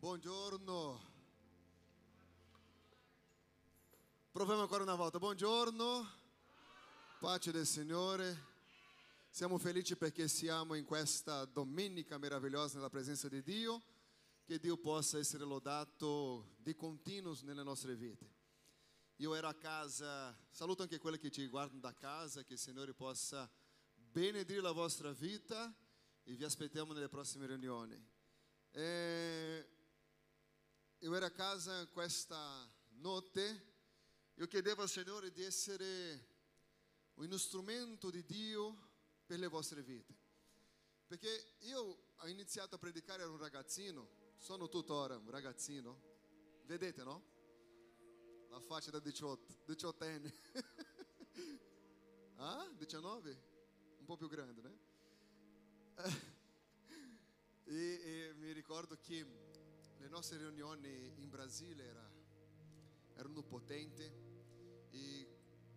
Buongiorno. Proviamo ancora una volta. Buongiorno. Pace del Signore. Siamo felici perché siamo in questa domenica meravigliosa nella presenza di Dio. Che Dio possa essere lodato di continuo nelle nostre vite. Io ero a casa, saluto anche quelli che ci guardano da casa, che il Signore possa benedire la vostra vita e vi aspettiamo nelle prossime riunioni. Eh, io ero a casa questa notte, io chiedevo al Signore di essere un strumento di Dio per le vostre vite. Perché io ho iniziato a predicare ero un ragazzino, sono tuttora un ragazzino, vedete no? La faccia da 18, 18enne. ah, 19? Un po' più grande, né? e, e mi ricordo che le nostre riunioni in Brasile era, erano potenti e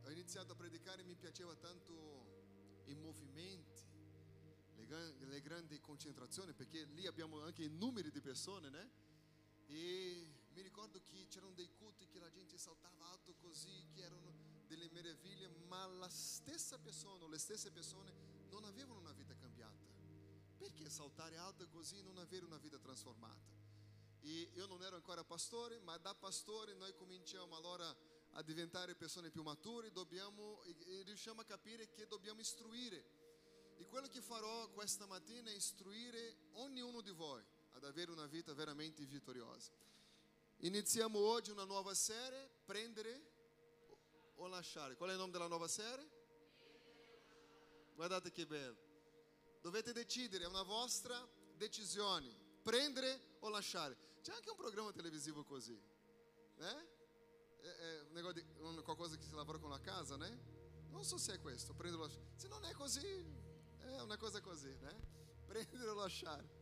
ho iniziato a predicare e mi piaceva tanto i movimenti, le, le grandi concentrazioni, perché lì abbiamo anche i numeri di persone, né? E mi ricordo che c'erano dei culti che la gente saltava alto così, che erano delle meraviglie, ma la stessa persona, le stesse persone non avevano una vita cambiata. Perché saltare alto così e non avere una vita trasformata? E io non ero ancora pastore, ma da pastore noi cominciamo allora a diventare persone più mature, dobbiamo, e, riusciamo a capire che dobbiamo istruire. E quello che farò questa mattina è istruire ognuno di voi ad avere una vita veramente vittoriosa. Iniziamo oggi una nuova serie, prendere o lasciare. Qual è il nome della nuova serie? Guardate che bello. Dovete decidere, è una vostra decisione, prendere o lasciare. C'è anche un programma televisivo così, né? È, è un negozio di, un, qualcosa che si lavora con la casa, né? Non so se è questo, prendere o lasciare. Se non è così, è una cosa così, né? Prendere o lasciare.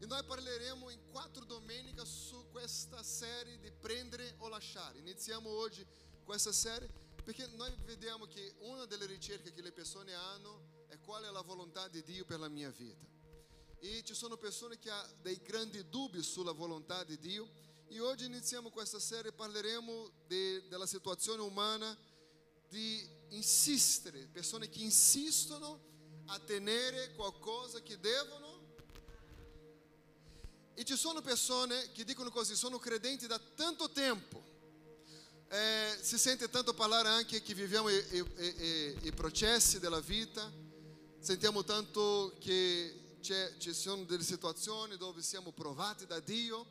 E noi parleremo in quattro domeniche su questa serie di prendere o lasciare. Iniziamo oggi questa serie perché noi vediamo che una delle ricerche che le persone hanno è qual è la volontà di Dio per la mia vita. E ci sono persone che hanno dei grandi dubbi sulla volontà di Dio. E oggi iniziamo questa serie, parleremo de, della situazione umana di insistere, persone che insistono a tenere qualcosa che devono e ci sono persone che dicono così, sono credenti da tanto tempo. Eh, si sente tanto parlare anche che viviamo i, i, i, i processi della vita, sentiamo tanto che ci sono delle situazioni dove siamo provati da Dio,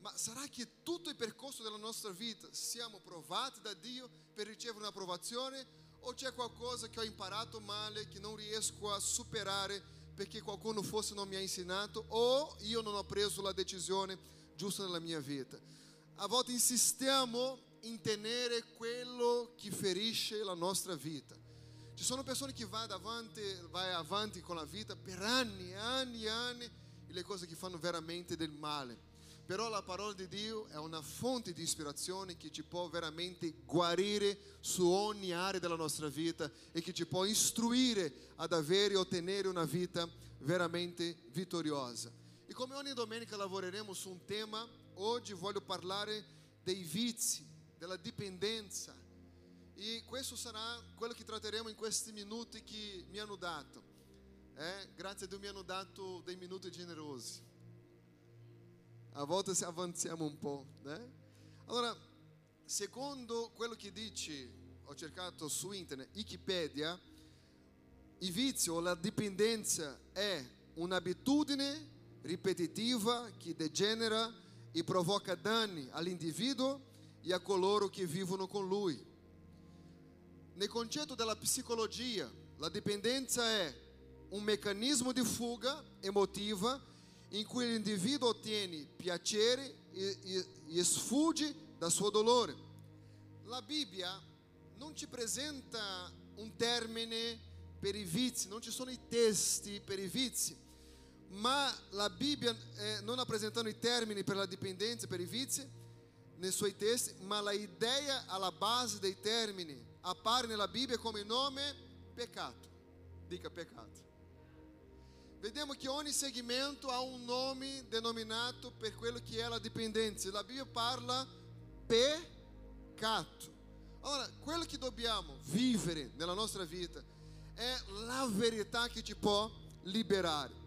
ma sarà che tutto il percorso della nostra vita siamo provati da Dio per ricevere un'approvazione o c'è qualcosa che ho imparato male che non riesco a superare perché qualcuno forse non mi ha insegnato o io non ho preso la decisione giusta nella mia vita. A volte insistiamo in tenere quello che ferisce la nostra vita. Ci sono persone che vanno avanti, vai avanti con la vita per anni, anni, anni e le cose che fanno veramente del male. Però la parola di Dio è una fonte di ispirazione che ci può veramente guarire su ogni area della nostra vita e che ci può istruire ad avere e ottenere una vita veramente vittoriosa. E come ogni domenica lavoreremo su un tema, oggi voglio parlare dei vizi, della dipendenza. E questo sarà quello che tratteremo in questi minuti che mi hanno dato. Eh? Grazie a Dio mi hanno dato dei minuti generosi. A volte se avanziamo un po'. Né? Allora, secondo quello che dice, ho cercato su internet, Wikipedia, il vizio o la dipendenza è un'abitudine ripetitiva che degenera e provoca danni all'individuo e a coloro che vivono con lui. Nel concetto della psicologia, la dipendenza è un meccanismo di fuga emotiva in cui l'individuo ottiene piacere e, e, e sfugge dal suo dolore. La Bibbia non ci presenta un termine per i vizi, non ci sono i testi per i vizi, ma la Bibbia eh, non presentando i termini per la dipendenza, per i vizi, nei suoi testi, ma la idea alla base dei termini appare nella Bibbia come nome peccato. Dica peccato. vediamo che ogni segmento ha un nome denominato per quello che è la dipendenza. La Bibbia parla peccato. Allora, quello che dobbiamo vivere nella nostra vita è la verità che ci può liberare.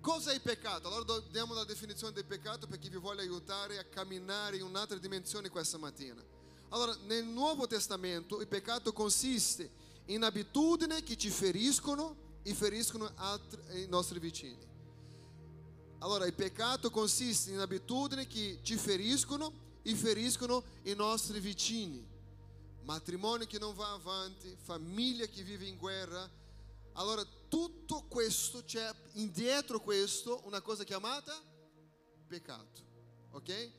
Cosa è il peccato? Allora diamo la definizione del peccato per chi vi vuole aiutare a camminare in un'altra dimensione questa mattina. Allora, nel Nuovo Testamento il peccato consiste in abitudini che ci feriscono e feriscono altri, i nostri vicini. Allora, il peccato consiste in abitudini che ci feriscono e feriscono i nostri vicini. Matrimonio che non va avanti, famiglia che vive in guerra. Allora, tutto questo c'è indietro questo una cosa chiamata peccato. Ok?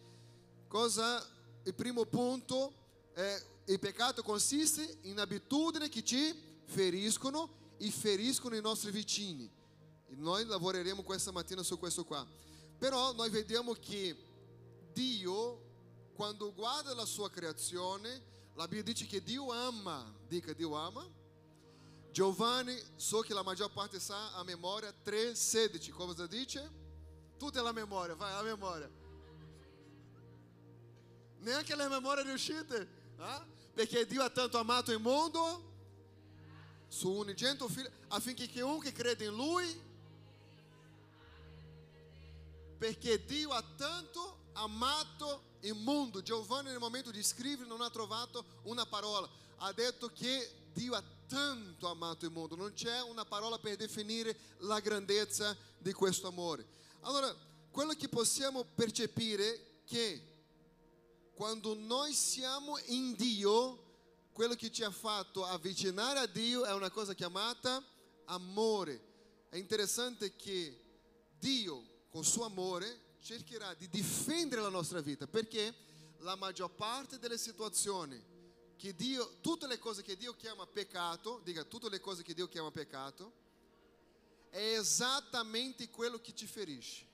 Cosa? Il primo punto è il peccato consiste in abitudini che ci feriscono e feriscono i nostri vicini. E noi lavoreremo questa mattina su questo qua. Però noi vediamo che Dio, quando guarda la sua creazione, la Bibbia dice che Dio ama, dica Dio ama. Giovanni, so che la maggior parte sa a memoria 3,16, cosa dice? Tutta la memoria, vai, a memoria. Neanche le memorie riuscite? Eh? Perché Dio ha tanto amato il mondo, suo unigenito figlio, affinché chiunque crede in Lui, perché Dio ha tanto amato il mondo. Giovanni nel momento di scrivere non ha trovato una parola, ha detto che Dio ha tanto amato il mondo, non c'è una parola per definire la grandezza di questo amore. Allora, quello che possiamo percepire è che quando noi siamo in Dio, quello che ci ha fatto avvicinare a Dio è una cosa chiamata amore. È interessante che Dio, con suo amore, cercherà di difendere la nostra vita, perché la maggior parte delle situazioni che Dio, tutte le cose che Dio chiama peccato, dica tutte le cose che Dio chiama peccato, è esattamente quello che ci ferisce.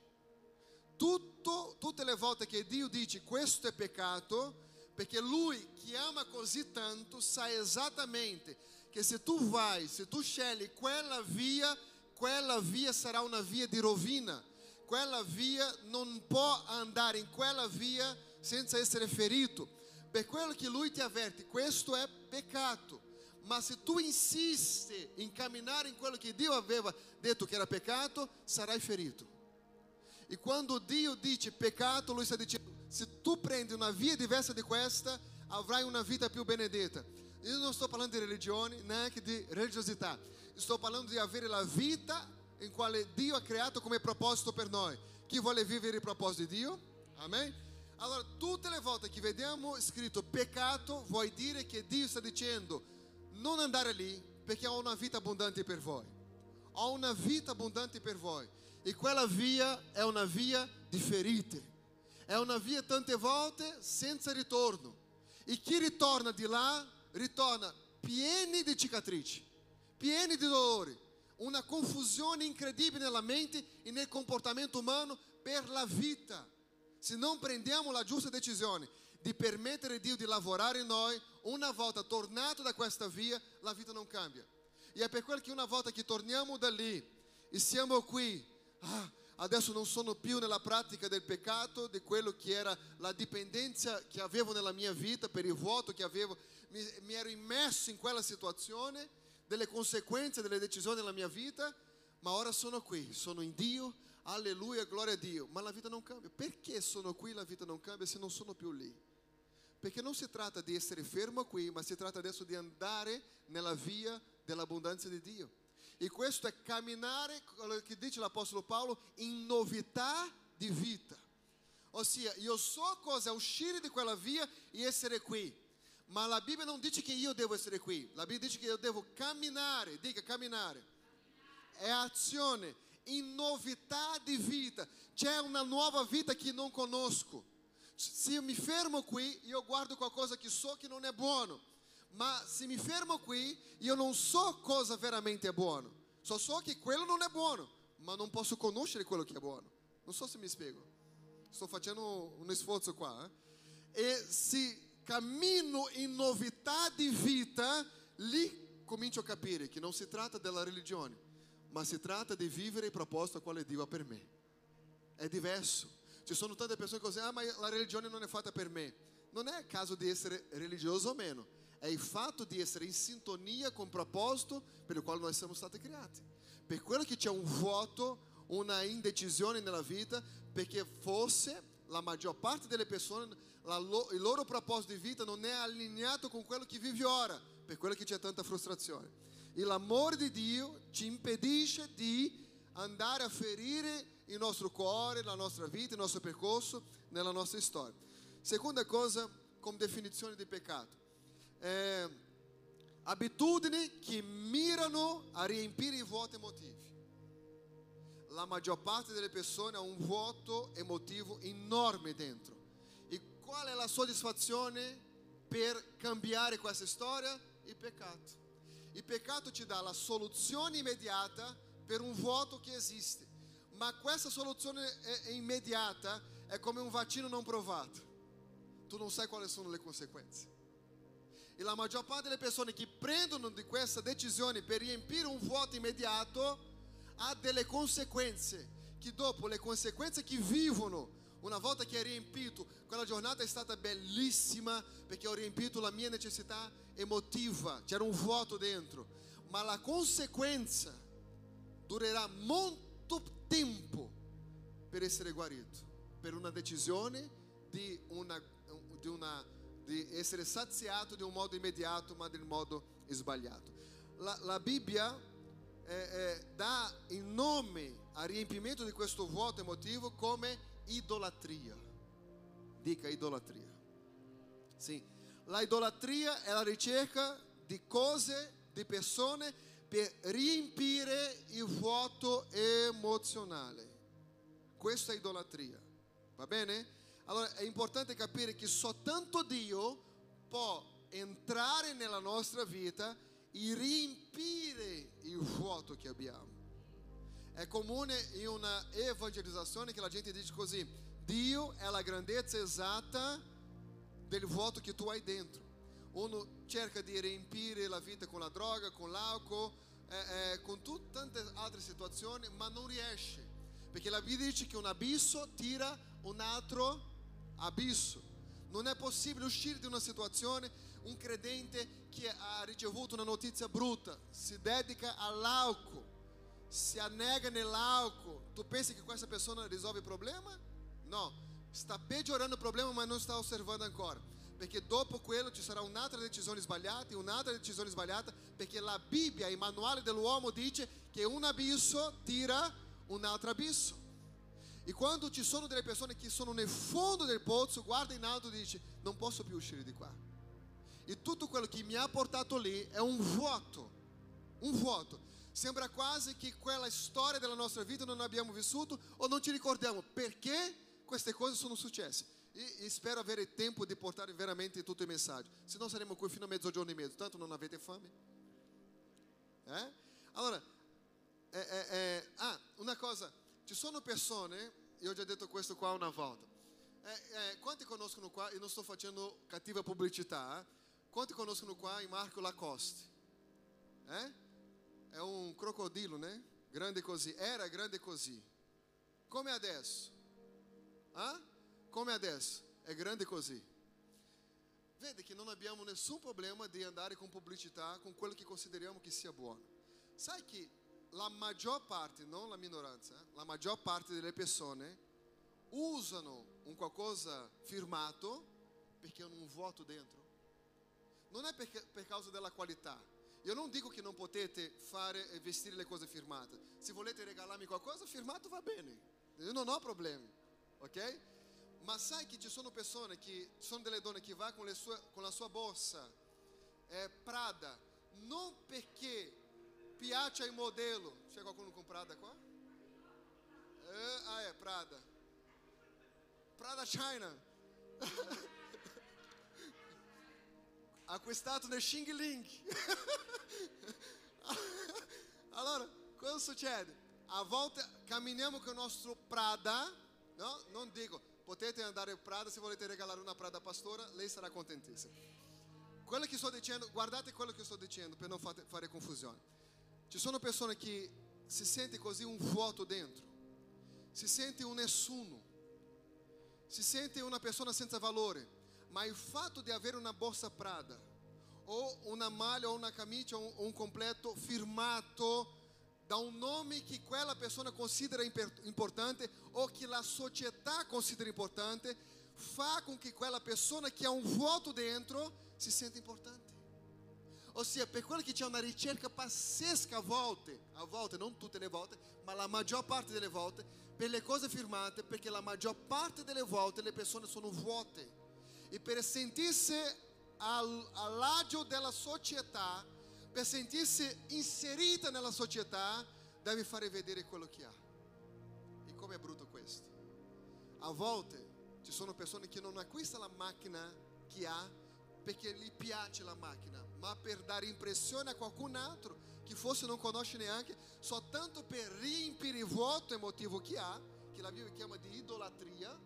Tutto, tutte le volte che Dio dice questo è peccato, perché Lui che ama così tanto sa esattamente che se tu vai, se tu scegli quella via, quella via sarà una via di rovina. Quella via non può andare in quella via senza essere ferito. Per quello che Lui ti avverte, questo è peccato. Ma se tu insisti in camminare in quello che Dio aveva detto che era peccato, sarai ferito. E quando Dio dice peccato, Lui sta dicendo, se tu prendi una via diversa di questa, avrai una vita più benedetta. Io non sto parlando di religione, neanche di religiosità. Sto parlando di avere la vita in quale Dio ha creato come proposito per noi. Chi vuole vivere il proposito di Dio? Amen? Allora, tutte le volte che vediamo scritto peccato, vuol dire che Dio sta dicendo non andare lì perché ho una vita abbondante per voi. Ho una vita abbondante per voi. E quella via è una via di ferite. È una via tante volte senza ritorno. E chi ritorna di là, ritorna pieni di cicatrici, pieni di dolori, una confusione incredibile nella mente e nel comportamento umano per la vita. Se non prendiamo la giusta decisione di permettere a Dio di lavorare in noi, una volta tornato da questa via, la vita non cambia. E è per quello che una volta che torniamo da lì e siamo qui, ah, adesso non sono più nella pratica del peccato, di quello che era la dipendenza che avevo nella mia vita, per il vuoto che avevo, mi, mi ero immesso in quella situazione, delle conseguenze delle decisioni nella mia vita, ma ora sono qui, sono in Dio, alleluia, gloria a Dio, ma la vita non cambia. Perché sono qui e la vita non cambia se non sono più lì? Perché non si tratta di essere fermo qui, ma si tratta adesso di andare nella via dell'abbondanza di Dio. E questo è camminare, quello che dice l'Apostolo Paolo, in novità di vita. Ossia, io so cosa è uscire di quella via e essere qui. Ma la Bibbia non dice che io devo essere qui. La Bibbia dice che io devo camminare. Dica camminare. È azione, in novità di vita. C'è una nuova vita che non conosco. Se io mi fermo qui, io guardo qualcosa che so che non è buono. Ma se mi fermo qui, io non so cosa veramente è buono. Só so che quello non è buono, ma non posso conoscere quello che è buono. Non so se mi spiego. Sto facendo un sforzo qua. Eh? E se cammino in novità di vita, lì comincio a capire che non si tratta della religione, ma si tratta di vivere il proposito quale Dio ha per me. È diverso. Ci sono tante persone che dicono, ah, ma la religione non è fatta per me. Non è caso di essere religioso o meno, è il fatto di essere in sintonia con il proposito per il quale noi siamo stati creati. Per quello che c'è un vuoto, una indecisione nella vita, perché forse la maggior parte delle persone, lo, il loro proposito di vita non è allineato con quello che vive ora, per quello che c'è tanta frustrazione. E l'amore di Dio ci impedisce di andare a ferire il nostro cuore, la nostra vita, il nostro percorso, nella nostra storia. Seconda cosa, come definizione di peccato. É, abitudini che mirano a riempire i vuoti emotivi. La maggior parte delle persone ha un vuoto emotivo enorme dentro. E qual è la soddisfazione per cambiare questa storia? Il peccato. Il peccato ti dà la soluzione immediata per un vuoto che esiste. Ma questa soluzione immediata è come un vaccino non provato. Tu non sai quali sono le conseguenze. E la maggior parte delle persone che prendono di questa decisione per riempire un vuoto immediato ha delle conseguenze. Che dopo le conseguenze che vivono una volta che è riempito, quella giornata è stata bellissima perché ho riempito la mia necessità emotiva, c'era un vuoto dentro, ma la conseguenza durerà molto tempo per essere guarito, per una decisione essere saziato di un modo immediato, ma del modo sbagliato. La, la Bibbia eh, eh, dà il nome al riempimento di questo vuoto emotivo come idolatria. Dica idolatria. Sì, la idolatria è la ricerca di cose, di persone per riempire il vuoto emozionale. Questa è idolatria. Va bene? Allora è importante capire che soltanto Dio può entrare nella nostra vita e riempire il vuoto che abbiamo. È comune in una evangelizzazione che la gente dice così: Dio è la grandezza esatta del vuoto che tu hai dentro. Uno cerca di riempire la vita con la droga, con l'alcol, eh, eh, con tut- tante altre situazioni, ma non riesce. Perché la Bibbia dice che un abisso tira un altro abisso. Non è possibile uscire di una situazione, un credente che ha ricevuto una notizia brutta, si dedica all'alcol, si annega nell'alcol. Tu pensi che questa persona risolve il problema? No, sta peggiorando il problema ma non sta osservando ancora. Perché dopo quello ci sarà un'altra decisione sbagliata e un'altra decisione sbagliata, perché la Bibbia, il manuale dell'uomo dice che un abisso tira un altro abisso. E quando ci sono delle persone che sono nel fondo del pozzo, guarda in alto e dice: Non posso più uscire di qua. E tutto quello che mi ha portato lì è un vuoto. Un vuoto. Sembra quasi che quella storia della nostra vita non abbiamo vissuto o non ci ricordiamo perché queste cose sono successe. E, e spero avere tempo di portare veramente tutto il messaggio. Se no saremo qui fino a mezzogiorno e mezzo. Tanto non avete fame? Eh? Allora, eh, eh, ah, una cosa. Ci sono persone, io ho già detto questo qua una volta, eh, eh, quanti conoscono qua, io non sto facendo cattiva pubblicità, eh? quanti conoscono qua il Marco Lacoste? Eh? È un crocodilo, né? Grande così, era grande così. Come adesso? Ah? Come adesso? È grande così. Vede che non abbiamo nessun problema di andare con pubblicità con quello che consideriamo che sia buono. Sai che la maggior parte, non la minoranza, eh, la maggior parte delle persone usano un qualcosa firmato perché hanno un vuoto dentro. Non è perché, per causa della qualità. Io non dico che non potete fare e vestire le cose firmate. Se volete regalarmi qualcosa, firmato va bene. Io non ho problemi, ok? Ma sai che ci sono persone che, sono delle donne che vanno con, con la sua borsa eh, Prada, non perché piace il modello. C'è qualcuno con Prada qua? Eh, ah, è Prada. Prada China. Acquistato nel Xing Ling. allora, cosa succede? A volte camminiamo con il nostro Prada, no? Non dico, potete andare a Prada se volete regalare una Prada pastora, lei sarà contentissima. Quello che sto dicendo, guardate quello che sto dicendo per non fare confusione. Ci sono persone che si sente così un vuoto dentro, si sente un nessuno, si sente una persona senza valore, ma il fatto di avere una borsa Prada o una maglia o una camicia o un, completo firmato da un nome che quella persona considera importante o che la società considera importante, fa com que quella persona che ha un vuoto dentro si senta importante. Ossia, per quello che c'è una ricerca pazzesca a volte, a volte, non tutte le volte, ma la maggior parte delle volte, per le cose firmate, perché la maggior parte delle volte le persone sono vuote. E per sentirsi al, all'agio della società, per sentirsi inserita nella società, deve fare vedere quello che ha. E come è brutto questo? A volte ci sono persone che non acquistano la macchina che ha perché gli piace la macchina, ma per dare impressione a qualcun altro che forse non conosce neanche, soltanto per riempire il vuoto emotivo che ha, che la Bibbia chiama di idolatria,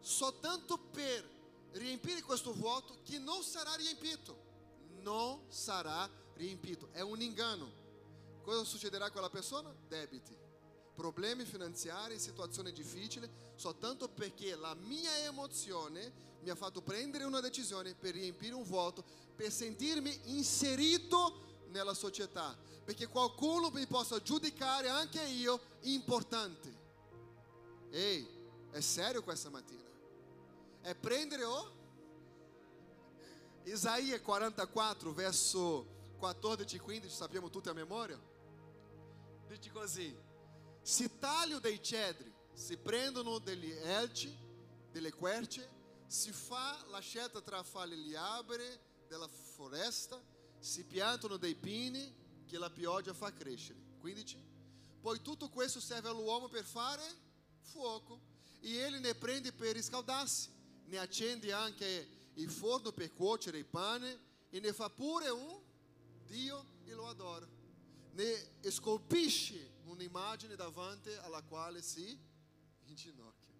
soltanto per riempire questo vuoto che non sarà riempito. Non sarà riempito. È un inganno. Cosa succederà a quella persona? Debiti problemi finanziari, situazioni difficili, soltanto perché la mia emozione mi ha fatto prendere una decisione per riempire un vuoto, per sentirmi inserito nella società, perché qualcuno mi possa giudicare anche io importante. Ehi, è serio questa mattina? È prendere o... Isaia 44, verso 14 e 15, sappiamo tutti a memoria? Dice così: Si taglio dei cedri, si prendono degli elci, delle querce, si fa la scelta tra fare gli alberi della foresta, si piantano dei pini che la pioggia fa crescere. 15. Poi tutto questo serve all'uomo per fare fuoco e ele ne prende per riscaldarsi, ne accende anche il forno per cuocere il pane e ne fa pure un Dio e lo adora. Ne scolpisce un'immagine davanti alla quale si inginocchia.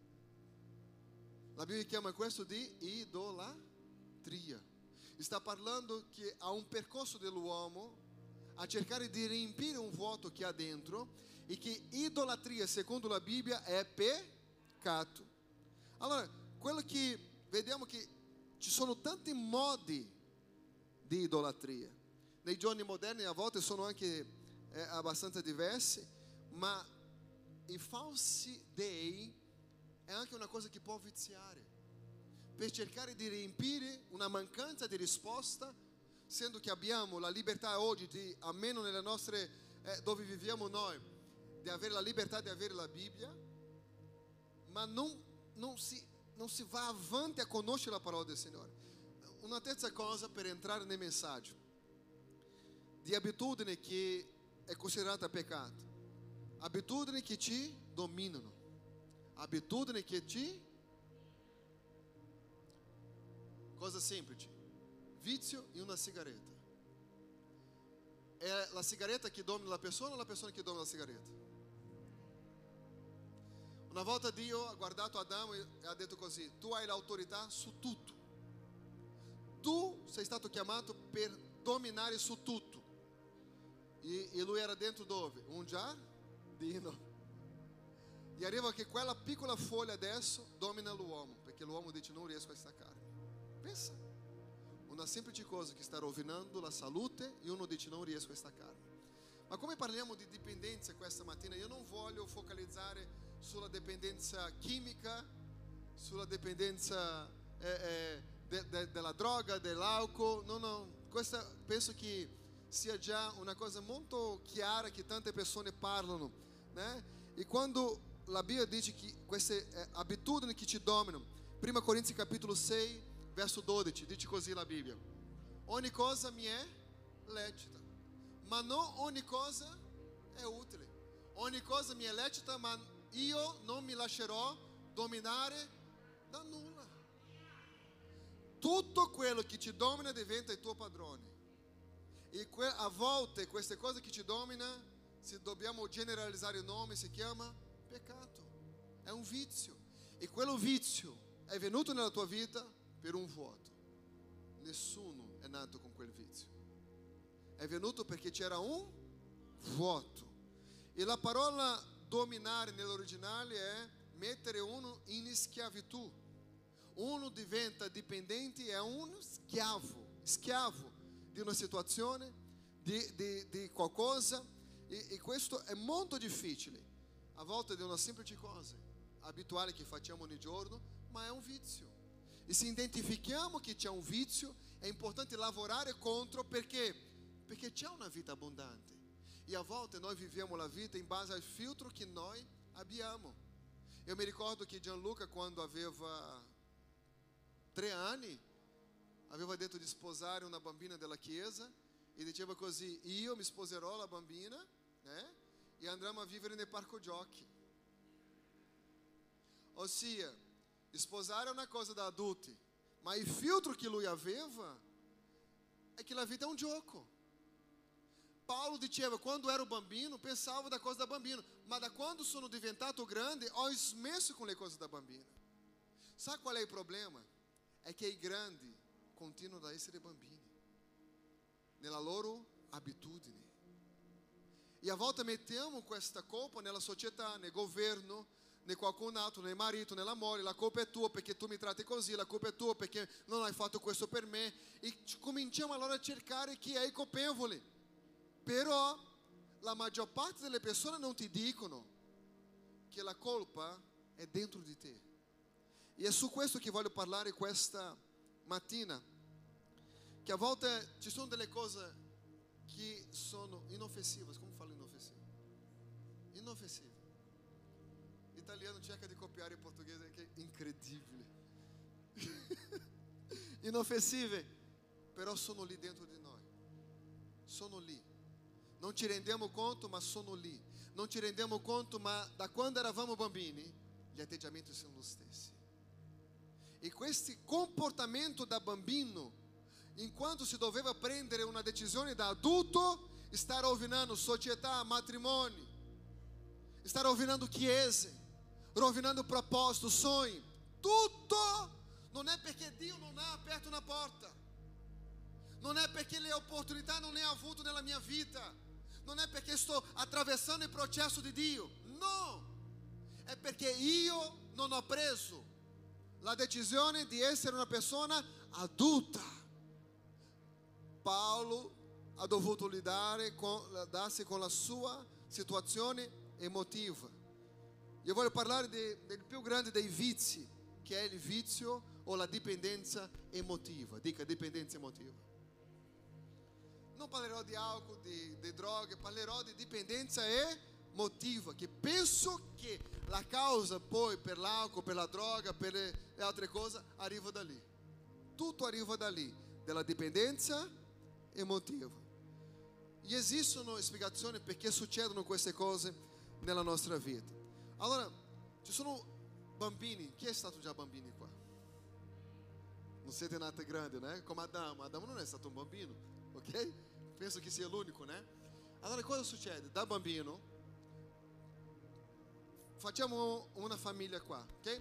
La Bibbia chiama questo di idolatria. Sta parlando che há un percorso dell'uomo a cercare di riempire un vuoto che ha dentro e che idolatria, secondo la Bibbia, è peccato. Allora, quello che vediamo che ci sono tanti modi di idolatria. Nei giorni moderni a volte sono anche eh, abbastanza diversi, ma i falsi dei è anche una cosa che può viziare. Per cercare di riempire una mancanza di risposta, essendo che abbiamo la libertà oggi di, almeno nelle nostre, eh, dove viviamo noi, di avere la libertà di avere la Bibbia, ma non, non, si, non si va avanti a conoscere la parola del Signore. Una terza cosa per entrare nel messaggio, di abitudini che è considerata peccato, abitudini che ci dominano abitudini che ti. Cosa semplice: vizio e una sigaretta. È la sigaretta che domina la persona o la persona che domina la sigaretta? Una volta Dio ha guardato Adamo e ha detto così: Tu hai l'autorità su tutto. Tu sei stato chiamato per dominare su tutto. E, e lui era dentro dove? Un giardino. E arriva che quella piccola foglia adesso domina l'uomo, perché l'uomo dice non riesco a staccarmi. Pensa, una semplice cosa che sta rovinando la salute e uno dice non riesco a staccarmi. Ma come parliamo di dipendenza questa mattina, io non voglio focalizzare sulla dipendenza chimica, sulla dipendenza eh, eh, de, de, della droga, dell'alcol, no, no, questa penso che sia già una cosa molto chiara che tante persone parlano, né? E quando la Bibbia dice che queste eh, abitudini che ci dominano. 1 Corinzi capitolo 6, verso 12, dice così la Bibbia. Ogni cosa mi è lecita, ma non ogni cosa è utile. Ogni cosa mi è lecita, ma io non mi lascerò dominare da nulla. Tutto quello che ti domina diventa il tuo padrone. E a volte queste cose che ci dominano, se dobbiamo generalizzare il nome, si chiama peccato, è un vizio. E quello vizio è venuto nella tua vita per un vuoto. Nessuno è nato con quel vizio. È venuto perché c'era un vuoto. E la parola dominare nell'originale è mettere uno in schiavitù. Uno diventa dipendente, è un schiavo, schiavo di una situazione, di, di, di qualcosa. E, e questo è molto difficile. A volte di una semplice cosa, abituale che facciamo ogni giorno, ma è un vizio. E se identifichiamo che c'è un vizio, è importante lavorare contro perché? Perché c'è una vita abbondante. E a volte noi viviamo la vita in base al filtro che noi abbiamo. Eu me ricordo que Gianluca, quando aveva tre anni, aveva detto di sposare una bambina della chiesa e diceva così, io mi sposerò la bambina né? e andremo a vivere nel parco giochi. Ossia, sposare è una cosa da adulti, ma il filtro che lui aveva è che la vita è un gioco. Paulo diceva, quando era o bambino, pensava da cosa da bambino, ma da quando sono diventato grande, ho smesso con le cose da bambino. Sabe qual è il problema? È che i grandi continuano ad essere bambini, nella loro abitudine. E a volte mettiamo questa colpa nella società, nel governo, né qualcun altro, né marito, né la moglie, la colpa è tua perché tu mi tratti così, la colpa è tua perché non hai fatto questo per me. E cominciamo allora a cercare chi è il colpevole. Però la maggior parte delle persone non ti dicono che la colpa è dentro di te. E è su questo che voglio parlare questa mattina. Che a volte ci sono delle cose che sono inoffensive. Come falo inoffensive? Inoffensive. L'italiano cerca di copiare il portoghese, che è incredibile. inoffensive, però sono lì dentro di noi. Sono lì. Non ci rendiamo conto, ma sono lì. Non ci rendiamo conto, ma da quando eravamo bambini, gli atteggiamenti sono lo stessi. E questo comportamento da bambino, enquanto si doveva prendere una decisione da adulto, sta rovinando società, matrimoni, sta rovinando chiese, rovinando proposito, sonho. Tutto non è perché Dio non ha aperto una porta. Non è perché le opportunità non ha avuto nella mia vita. Non è perché sto attraversando il processo di Dio. No. È perché io non ho preso la decisione di essere una persona adulta. Paolo ha dovuto lidare con, con la sua situazione emotiva. Io voglio parlare di, del più grande dei vizi, che è il vizio o la dipendenza emotiva. Dica dipendenza emotiva. Non parlerò di alcol, di, di droghe, parlerò di dipendenza emotiva, che penso che la causa poi per l'alcol, per la droga, per le altre cose arriva da lì. Tutto arriva da lì, dalla dipendenza emotiva. E esistono spiegazioni perché succedono queste cose nella nostra vita. Allora, ci sono bambini, chi è stato già bambini qua? Non siete nati grandi, né? Come Adamo. Adamo non è stato un bambino, ok? Penso che sia l'unico, né? Allora cosa succede? Da bambino, facciamo una famiglia qua, ok?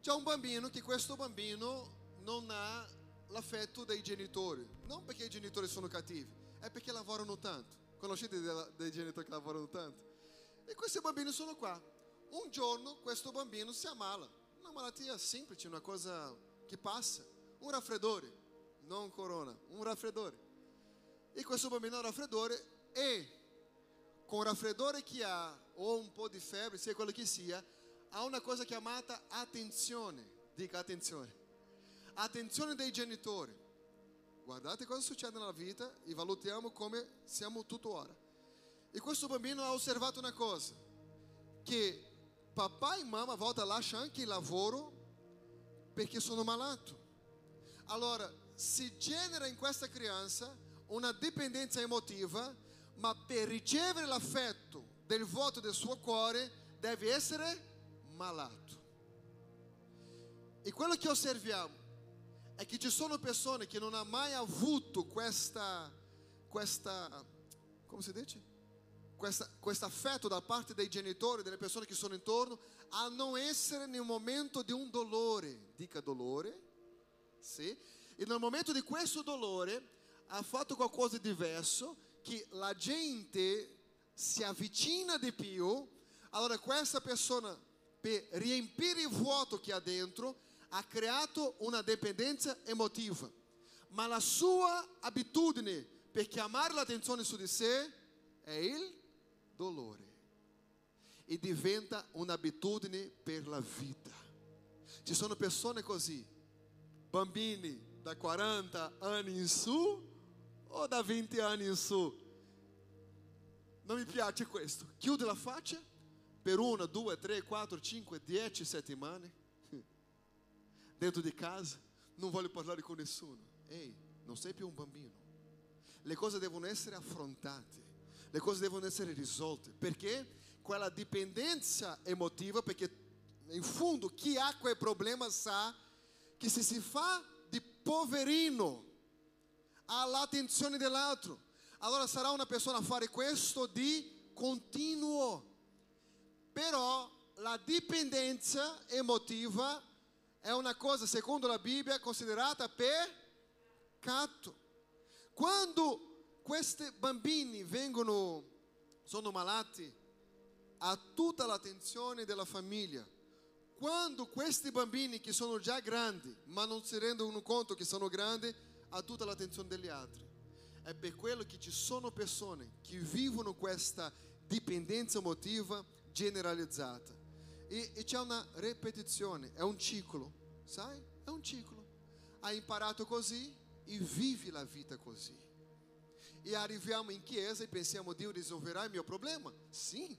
C'è un bambino che questo bambino non ha la é dos dei é genitori. Non perché i genitori é sono cattivi, è perché lavorano tanto. Conoscete dei genitori che lavorano tanto? E questi bambini sono qua. Um giorno questo bambino si ammala. Uma malattia semplice, uma coisa que passa. Um raffreddore, não corona, um raffreddore. E questo bambino ha raffreddore e com o raffreddore que há, ou um pouco de febre, sei aquilo que sia, há uma coisa chamada atenção. attenzione. Dica attenzione. Attenzione dei genitori. Guardate cosa succede nella vita e valutiamo come siamo tuttora. E questo bambino ha osservato una cosa, che papà e mamma a volte lasciano anche il lavoro perché sono malato. Allora, si genera in questa crianza una dipendenza emotiva, ma per ricevere l'affetto del voto del suo cuore deve essere malato. E quello che osserviamo è che ci sono persone che non hanno mai avuto questa, questa come si dice? Questo affetto da parte dei genitori, delle persone che sono intorno, a non essere nel momento di un dolore. Dica dolore. Sì? E nel momento di questo dolore ha fatto qualcosa di diverso che la gente si avvicina di più, allora questa persona, per riempire il vuoto che ha dentro, ha creato una dipendenza emotiva. Ma la sua abitudine per chiamare l'attenzione su di sé è il dolore. E diventa un'abitudine per la vita. Ci sono persone così, bambini da 40 anni in su o da 20 anni in su. Non mi piace questo. Chiude la faccia per una, due, tre, quattro, cinque, dieci settimane dentro di casa. Non voglio parlare con nessuno. Ehi, non sei più un bambino. Le cose devono essere affrontate, le cose devono essere risolte. Perché quella dipendenza emotiva, perché in fondo chi ha quel problema sa che se si fa di poverino all'attenzione dell'altro, allora sarà una persona a fare questo di continuo. Però la dipendenza emotiva è una cosa, secondo la Bibbia, considerata peccato. Quando questi bambini vengono, sono malati, ha tutta l'attenzione della famiglia. Quando questi bambini che sono già grandi, ma non si rendono conto che sono grandi, ha tutta l'attenzione degli altri. È per quello che ci sono persone che vivono questa dipendenza emotiva generalizzata. E, e c'è una ripetizione, è un ciclo, sai? È un ciclo. Hai imparato così e vivi la vita così. E arriviamo in chiesa e pensiamo, Dio risolverà il mio problema? Sim,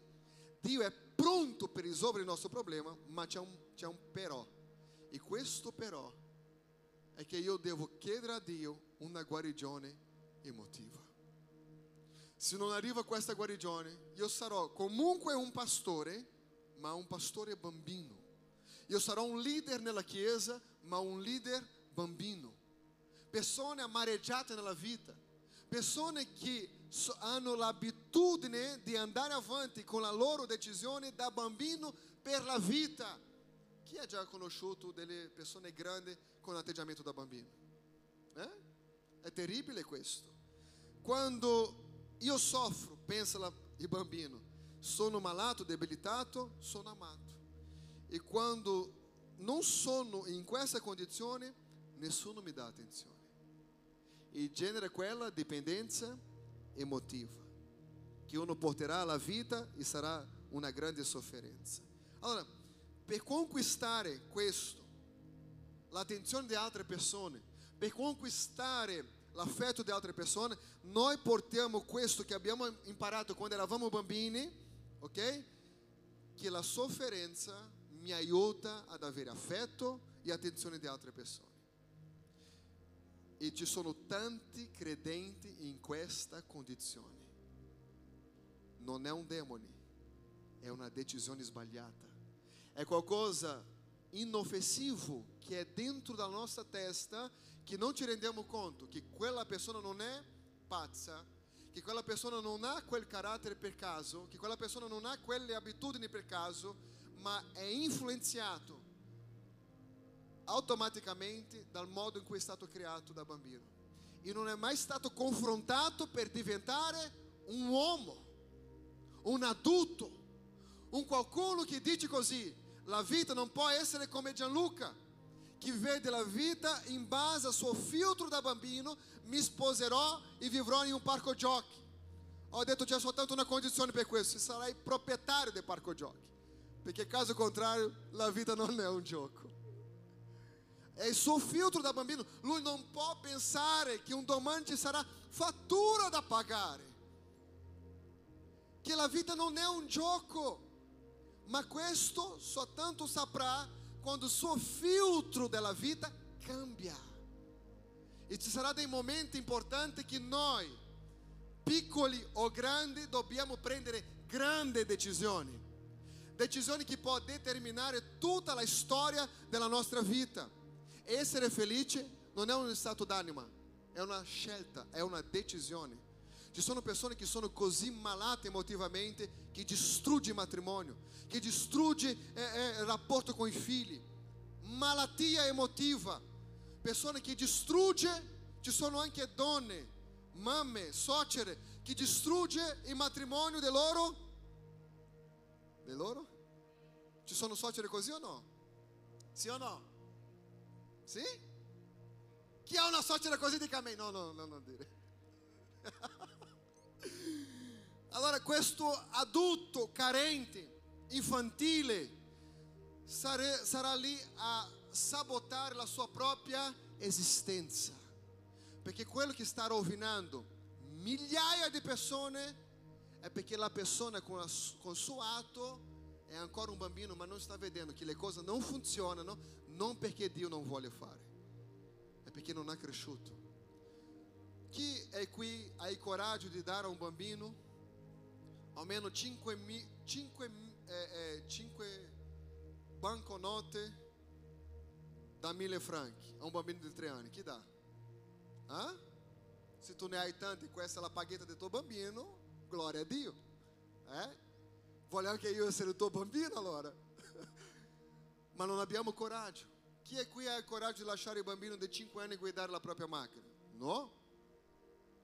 Dio è pronto per risolvere il nostro problema, ma c'è un, c'è un però. E questo però è che io devo chiedere a Dio una guarigione emotiva. Se non arriva questa guarigione, io sarò comunque un pastore, ma un pastore bambino. Io sarò un leader nella chiesa, ma un leader bambino. Persone amareggiate nella vita, persone che hanno l'abitudine di andare avanti con la loro decisione da bambino per la vita. Chi ha già conosciuto delle persone grandi con atteggiamento da bambino? Eh? È terribile questo. Quando io soffro, pensa il bambino, sono malato, debilitato, sono amato. E quando non sono in questa condizione, nessuno mi dà attenzione. E genera quella dipendenza emotiva che uno porterà alla vita e sarà una grande sofferenza. Allora, per conquistare questo, l'attenzione di altre persone, per conquistare l'affetto di altre persone, noi portiamo questo che abbiamo imparato quando eravamo bambini, ok? Che la sofferenza mi aiuta ad avere affetto e attenzione di altre persone. E ci sono tanti credenti in questa condizione. Non è un demone, è una decisione sbagliata. È qualcosa inoffensivo che è dentro da nostra testa che non ci rendiamo conto che quella persona non è pazza, che quella persona non ha quel carattere per caso, che quella persona non ha quelle abitudini per caso, ma è influenzato automaticamente dal modo in cui è stato creato da bambino. E non è mai stato confrontato per diventare un uomo, un adulto, un qualcuno che dice così, la vita non può essere come Gianluca, che vede la vita in base al suo filtro da bambino, mi sposerò e vivrò in un parco giochi. Ho detto c'è soltanto una condizione per questo, sarai proprietario del parco giochi, perché caso contrario la vita non è un gioco. È il suo filtro da bambino, lui non può pensare che un domani ci sarà fattura da pagare, che la vita non è un gioco, ma questo soltanto saprà quando il suo filtro della vita cambia. E ci sarà dei momenti importanti che noi, piccoli o grandi, dobbiamo prendere grandi decisioni. Decisioni che possono determinare tutta la storia della nostra vita. Essere felice non è uno stato d'anima, è una scelta, è una decisione. Ci sono persone che sono così malate emotivamente che distrugge il matrimonio, che distrugge eh, eh, il rapporto con i figli. Malattia emotiva. Persone che distrugge, ci sono anche donne, mamme, suocere, che distrugge il matrimonio di loro? Di loro? Ci sono suocere così o no? Sì o no? Sì? Chi ha una suocera così dica a me? No, no, no, non dire. allora questo adulto carente, infantile, sare- sarà lì a sabotare la sua propria esistenza. Perché quello che sta rovinando migliaia di persone è perché la persona con, la, con il suo atto è ancora un bambino, ma non sta vedendo che le cose non funzionano non perché Dio non vuole fare, è perché non ha cresciuto. Chi è qui ha il coraggio di dare a un bambino almeno 5, 5, eh, eh, 5 banconote da mille franchi a un bambino di tre anni? Chi dà? Ah? Se tu ne hai tanti, questa è la paghetta del tuo bambino, gloria a Dio. Eh? Voglio anche io essere il tuo bambino allora. Ma non abbiamo coraggio. Chi è qui ha il coraggio di lasciare il bambino di 5 anni guidare la propria macchina? No?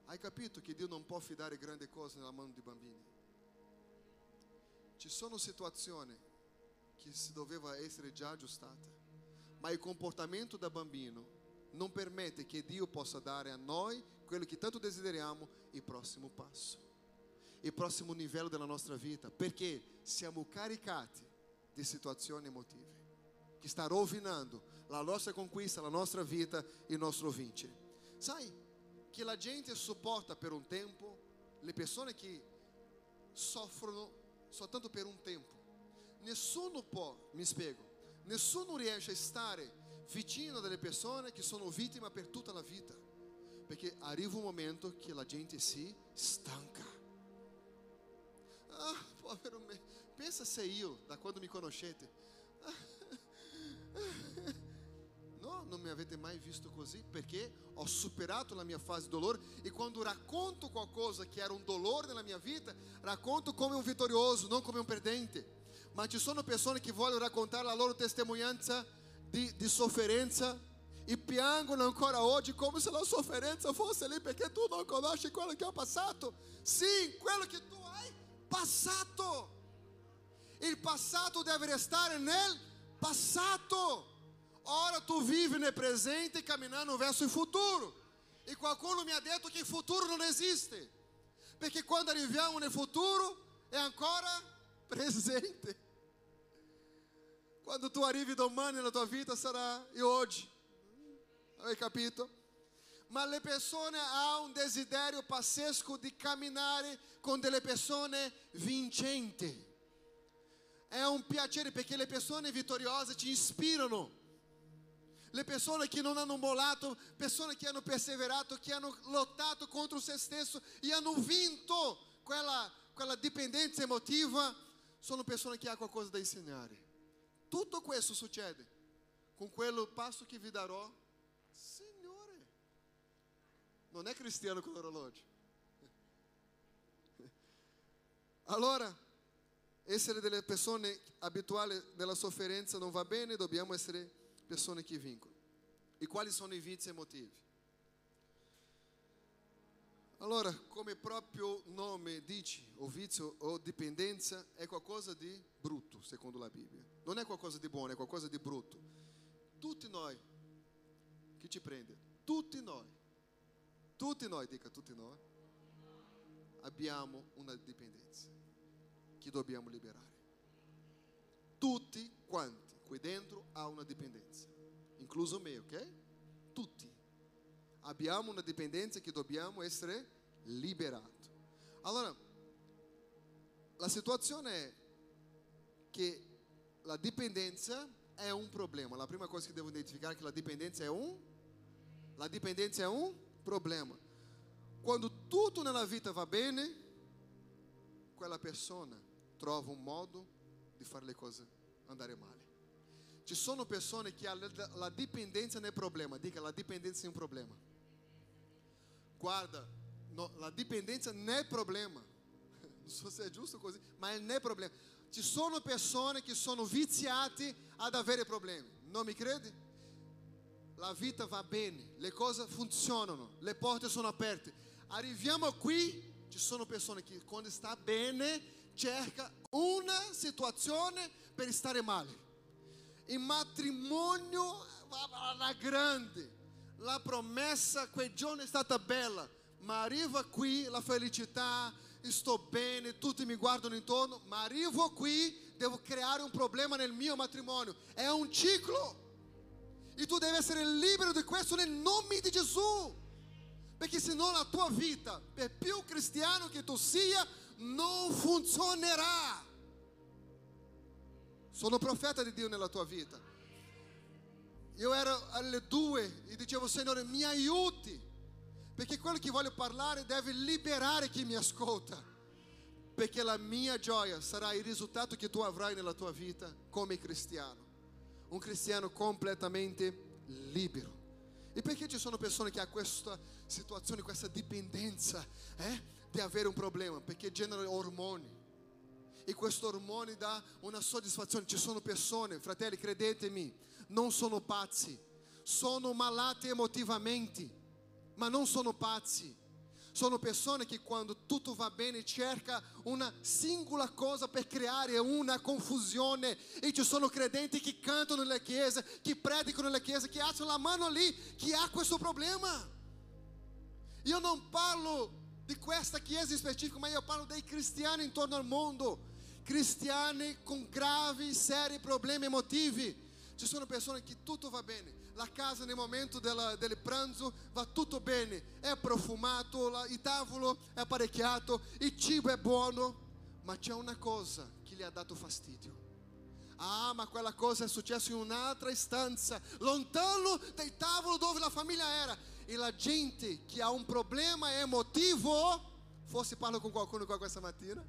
Hai capito che Dio non può fidare grandi cose nella mano di bambini? Ci sono situazioni che si doveva essere già aggiustate, ma il comportamento da bambino non permette che Dio possa dare a noi quello che tanto desideriamo, il prossimo passo, il prossimo livello della nostra vita, perché siamo caricati di situazioni emotive che sta rovinando la nostra conquista, la nostra vita, il nostro vincere. Sai che la gente sopporta per un tempo le persone che soffrono soltanto per un tempo. Nessuno può, mi spiego, nessuno riesce a stare vicino delle persone che sono vittime per tutta la vita, perché arriva un momento che la gente si stanca. Ah, povero me, pensa se io, da quando mi conoscete, no, non mi avete mai visto così perché ho superato la mia fase di dolore e quando racconto qualcosa che era un dolore nella mia vita, racconto come un vittorioso, non come un perdente. Ma ci sono persone che vogliono raccontare la loro testimonianza di, di sofferenza e piangono ancora oggi come se la sofferenza fosse lì perché tu non conosci quello che ho passato. Sì, quello che tu hai passato. Il passato deve restare nel passato. Ora tu vivi nel presente camminando verso il futuro. E qualcuno mi ha detto il futuro non esiste. Perché quando arriviamo nel futuro è ancora presente. Quando tu arrivi domani nella tua vita sarà e oggi. Hai capito? Ma le persone hanno un desiderio pazzesco di camminare con delle persone vincenti. È un piacere perché le persone vittoriose ci ispirano. Le persone che non hanno mollato, persone che hanno perseverato, che hanno lottato contro se stesso e hanno vinto quella, quella dipendenza emotiva, sono persone che hanno qualcosa da insegnare. Tutto questo succede con quello passo che vi darò. Signore, non è cristiano con l'orologio. Allora, essere delle persone abituali della sofferenza non va bene, dobbiamo essere persone che vincono. E quali sono i vizi emotivi? Allora, come il proprio nome dice, o vizio o dipendenza è qualcosa di brutto, secondo la Bibbia. Non è qualcosa di buono, è qualcosa di brutto. Tutti noi, chi ci prende? Tutti noi, tutti noi, dica tutti noi, abbiamo una dipendenza che dobbiamo liberare. Tutti quanti qui dentro ha una dipendenza, incluso me, ok? Tutti abbiamo una dipendenza che dobbiamo essere liberati. Allora, la situazione è che la dipendenza è un problema. La prima cosa che devo identificare è che la dipendenza è un la dipendenza è un problema. Quando tutto nella vita va bene, quella persona trova un modo di fare le cose andare male. Ci sono persone che la dipendenza non è problema, dica la dipendenza è un problema. Guarda, no, la dipendenza non è problema. Non so se è giusto così, ma non è problema. Ci sono persone che sono viziate ad avere problemi. Non mi credi? La vita va bene, le cose funzionano, le porte sono aperte. Arriviamo qui, Ci sono persone che quando sta bene cerca una situazione per stare male. In matrimonio va alla grande. La promessa quel giorno è stata bella, ma arriva qui la felicità, sto bene, tutti mi guardano intorno, ma arrivo qui, devo creare un problema nel mio matrimonio. È un ciclo. E tu devi essere libero di questo nel nome di Gesù. Perché senão la tua vita, per più cristiano che tu sia, non funzionerà. Sono profeta di Dio nella tua vita. Io ero alle due e dicevo, Signore, mi aiuti. Perché quello che voglio parlare deve liberare chi mi ascolta. Perché la mia gioia sarà il risultato che tu avrai nella tua vita come cristiano. Un cristiano completamente libero. E perché ci sono persone che hanno questa situazione, questa dipendenza eh, di avere un problema? Perché generano ormoni. E questo ormone dà una soddisfazione. Ci sono persone, fratelli, credetemi, non sono pazzi, sono malati emotivamente, ma non sono pazzi. Sono persone che quando tutto va bene cerca una singola cosa per creare una confusione. E ci sono credenti che cantano nelle chiese, che predicano nelle chiese, che alzano la mano lì, che ha questo problema. Io non parlo di questa chiesa specifica, ma io parlo dei cristiani intorno al mondo. Cristiani con gravi, seri problemi emotivi. Ci sono persone che tutto va bene, la casa nel momento della, del pranzo va tutto bene, è profumato, la, il tavolo è apparecchiato, il cibo è buono, ma c'è una cosa che gli ha dato fastidio. Ah, ma quella cosa è successa in un'altra stanza, lontano dal tavolo dove la famiglia era. E la gente che ha un problema emotivo, forse parlo con qualcuno qua questa mattina,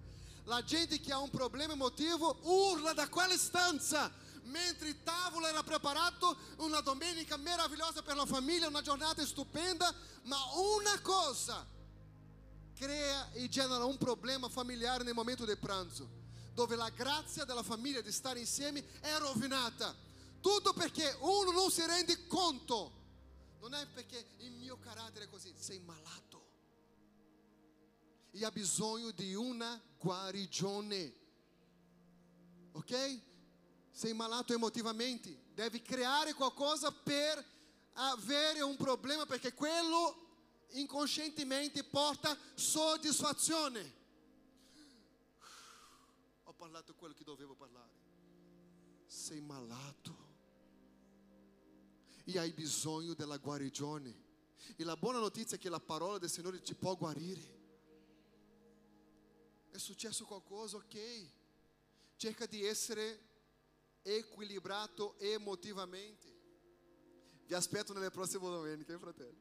la gente che ha un problema emotivo urla da quella stanza mentre il tavolo era preparato, una domenica meravigliosa per la famiglia, una giornata stupenda, ma una cosa crea e genera un problema familiare nel momento del pranzo, dove la grazia della famiglia di stare insieme è rovinata. Tutto perché uno non si rende conto. Non è perché il mio carattere è così, sei malato. E ha bisogno di una guarigione. Ok? sei malato emotivamente, deve creare qualcosa per avere un problema, perché quello inconscientemente porta soddisfazione. Ho parlato quello che dovevo parlare. Sei malato e hai bisogno della guarigione. E la buona notizia è che la parola del Signore ti può guarire. È successo qualcosa, ok. Cerca di essere equilibrato emotivamente. Vi aspetto nelle prossime domeniche, hein, fratello?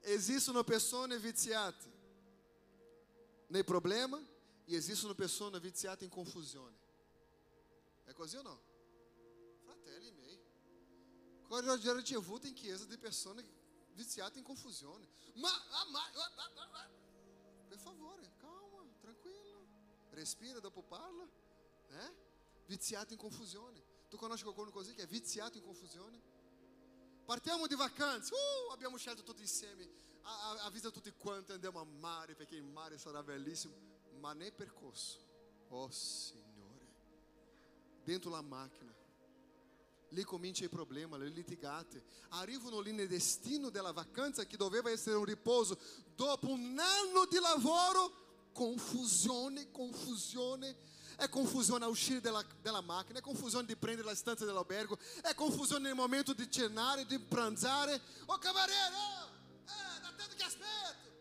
Esistono persone viziate nei problema e esistono persone viziate in confusione. È così o no? Fratelli miei, quando ho ricevuto in chiesa di persone viziate in confusione. Ma, ah, ma, ma, per favore, calma, tranquillo. Respira, dopo parla. Eh? viziato in confusione. Tu conosci qualcuno così che è viziato in confusione? Partiamo di vacanze, uh, abbiamo scelto tutti insieme, avvisa tutti quanti, andiamo a mare perché il mare sarà bellissimo, ma nel percorso, oh Signore, dentro la macchina, lì comincia il problema, le litigate, arrivano lì nel destino della vacanza che doveva essere un riposo, dopo un anno di lavoro, confusione, confusione, è confusione a uscire dalla, dalla macchina, è confusione di prendere la stanza dell'albergo, è confusione nel momento di cenare, di pranzare. Oh cavaliere, oh, eh, da tanto che aspetto.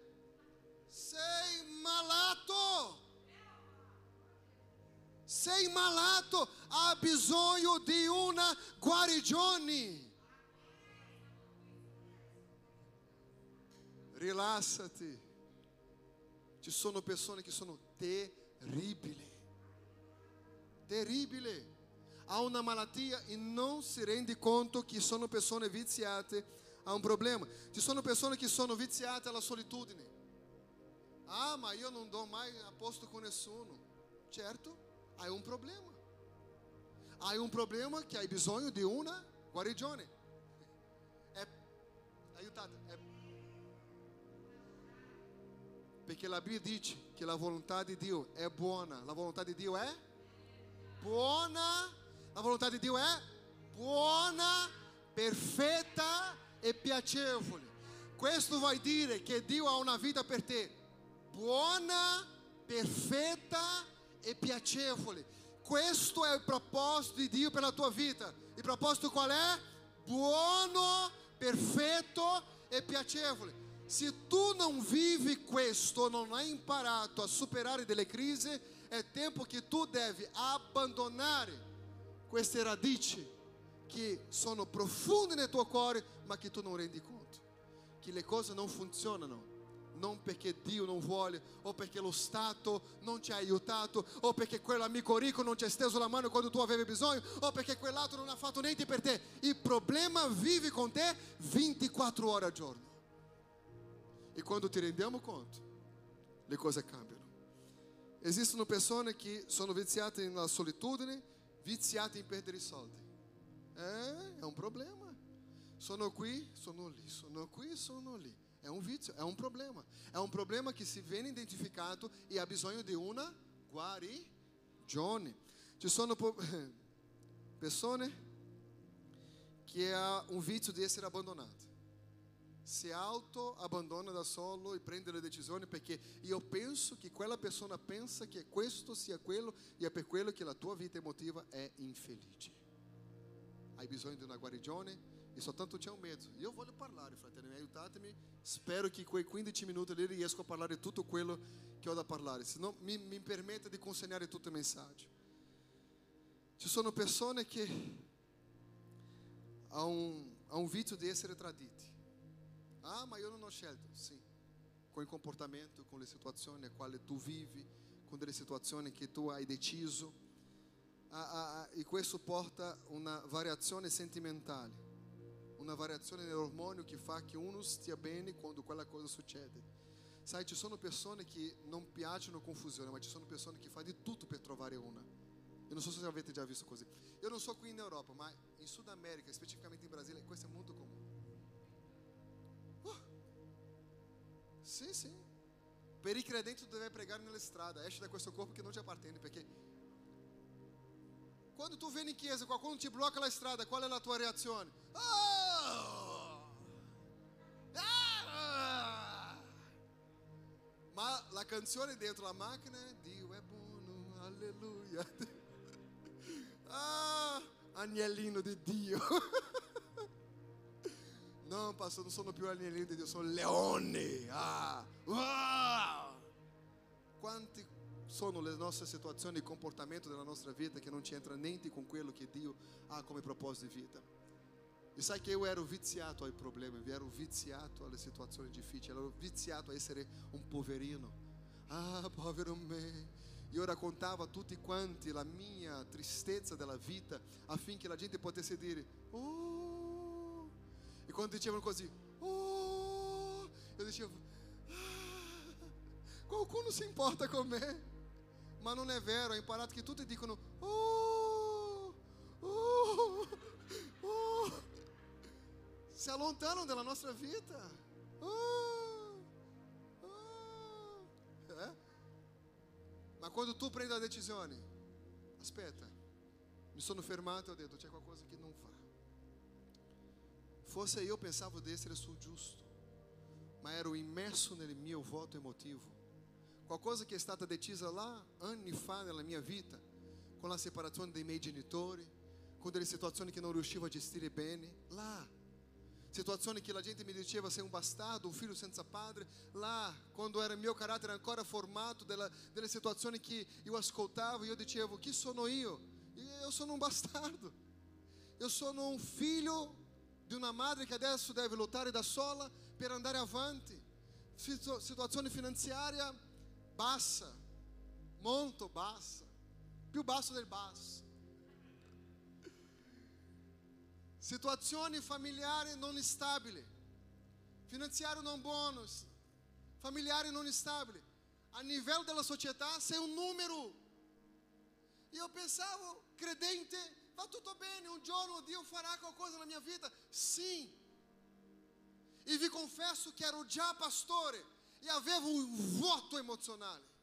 Sei malato. Sei malato, ha bisogno di una guarigione. Rilassati. Ci sono persone che sono terribili terribile. Ha una malattia e non si rende conto che sono persone viziate a un problema. Ci sono persone che sono viziate alla solitudine. Ah, ma io non do mai a posto con nessuno. Certo, hai un problema. Hai un problema che hai bisogno di una guarigione. È, aiutate, è Perché la Bibbia dice che la volontà di Dio è buona. La volontà di Dio è buona. La volontà di Dio è buona, perfetta e piacevole. Questo vuol dire che Dio ha una vita per te buona, perfetta e piacevole. Questo è il proposito di Dio per la tua vita. Il proposito qual è? Buono, perfetto e piacevole. Se tu non vivi questo, non hai imparato a superare delle crisi, è tempo che tu devi abbandonare queste radici che sono profonde nel tuo cuore, ma che tu non rendi conto. Che le cose non funzionano non perché Dio non vuole, o perché lo Stato non ti ha aiutato, o perché quell'amico ricco non ti ha steso la mano quando tu avevi bisogno, o perché quell'altro non ha fatto niente per te. Il problema vive con te 24 ore al giorno. E quando ti rendiamo conto, le cose cambiano. Esistono persone che sono viziate nella solitudine, viziate in perdere i soldi. Eh, è un problema. Sono qui, sono lì, sono qui, sono lì. È un vizio, è un problema. È un problema che si viene identificato e ha bisogno di una guarigione. Ci sono persone che hanno un vizio di essere abbandonate. Si auto-abbandona da solo e prende le decisioni perché io penso che quella persona pensa che questo sia quello e è per quello che la tua vita emotiva è infelice. Hai bisogno di una guarigione? E soltanto c'è un mezzo. Io voglio parlare, fratelli, aiutatemi. Spero che quei 15 minuti lì riesco a parlare tutto quello che ho da parlare. Se no, mi, mi permetta di consegnare tutto il messaggio. Ci sono persone che hanno un, hanno un vizio di essere traditi. Ah, ma io non ho scelto. Sì, con il comportamento, con le situazioni a quali tu vivi, con delle situazioni che tu hai deciso. Ah, ah, ah, e questo porta una variazione sentimentale una variazione nell'ormonio che fa che uno stia bene quando quella cosa succede. Sai, ci sono persone che non piacciono confusione, ma ci sono persone che fanno di tutto per trovare una. Io non so se avete già visto così. Io non so qui in Europa, ma in Sud America, specificamente in Brasile, questo è molto sì, sì. Per i tu deve pregare nella strada, esci da questo corpo che non ti appartiene, perché quando tu vieni in chiesa, qualcuno ti blocca la strada, qual è la tua reazione? Oh! Ah! Ma la canzone dentro la macchina è Dio è buono, alleluia. Ah, agnellino di Dio. No, pastor, non sono più agnellino di Dio, sono leone. Ah, wow! Quanti sono le nostre situazioni, il comportamento della nostra vita che non c'entra niente con quello che Dio ha come proposito di vita. E sai che io ero viziato ai problemi, ero viziato alle situazioni difficili, ero viziato a essere un poverino. Ah, povero me. Io raccontavo a tutti quanti la mia tristezza della vita affinché la gente potesse dire, oh. E quando tinha uma coisa assim, oh, eu deixava. Ah, qualcuno não se importa comer. Mas não é vero, é imparato que tudo é te oh, oh, oh. Se alontaram da nossa vida. Oh, oh. É? Mas quando tu prende a decisione, aspeta. Me sono fermato e ho tinha c'è coisa que não fa. Forse io pensavo di essere sul giusto, ma ero immerso nel mio voto emotivo qualcosa che è stata decisa là anni fa nella mia vita, con la separazione dei miei genitori, con delle situazioni che non riuscivo a gestire bene, là. Situazioni che la gente mi diceva sei un bastardo, un figlio senza padre, là, quando era il mio carattere ancora formato, della, delle situazioni che io ascoltavo, io dicevo, chi sono io? Io sono un bastardo, io sono un figlio di una madre che adesso deve lottare da sola per andare avanti. Situazione finanziaria bassa, molto bassa, più basso del basso. Situazioni familiari non stabili, finanziario non buono, familiari non stabili. A livello della società sei un numero. Io pensavo, credente, va tutto bene, un giorno Dio farà qualcosa nella mia vita. Sim. E vi confesso che ero già pastore e avevo un vuoto emozionale.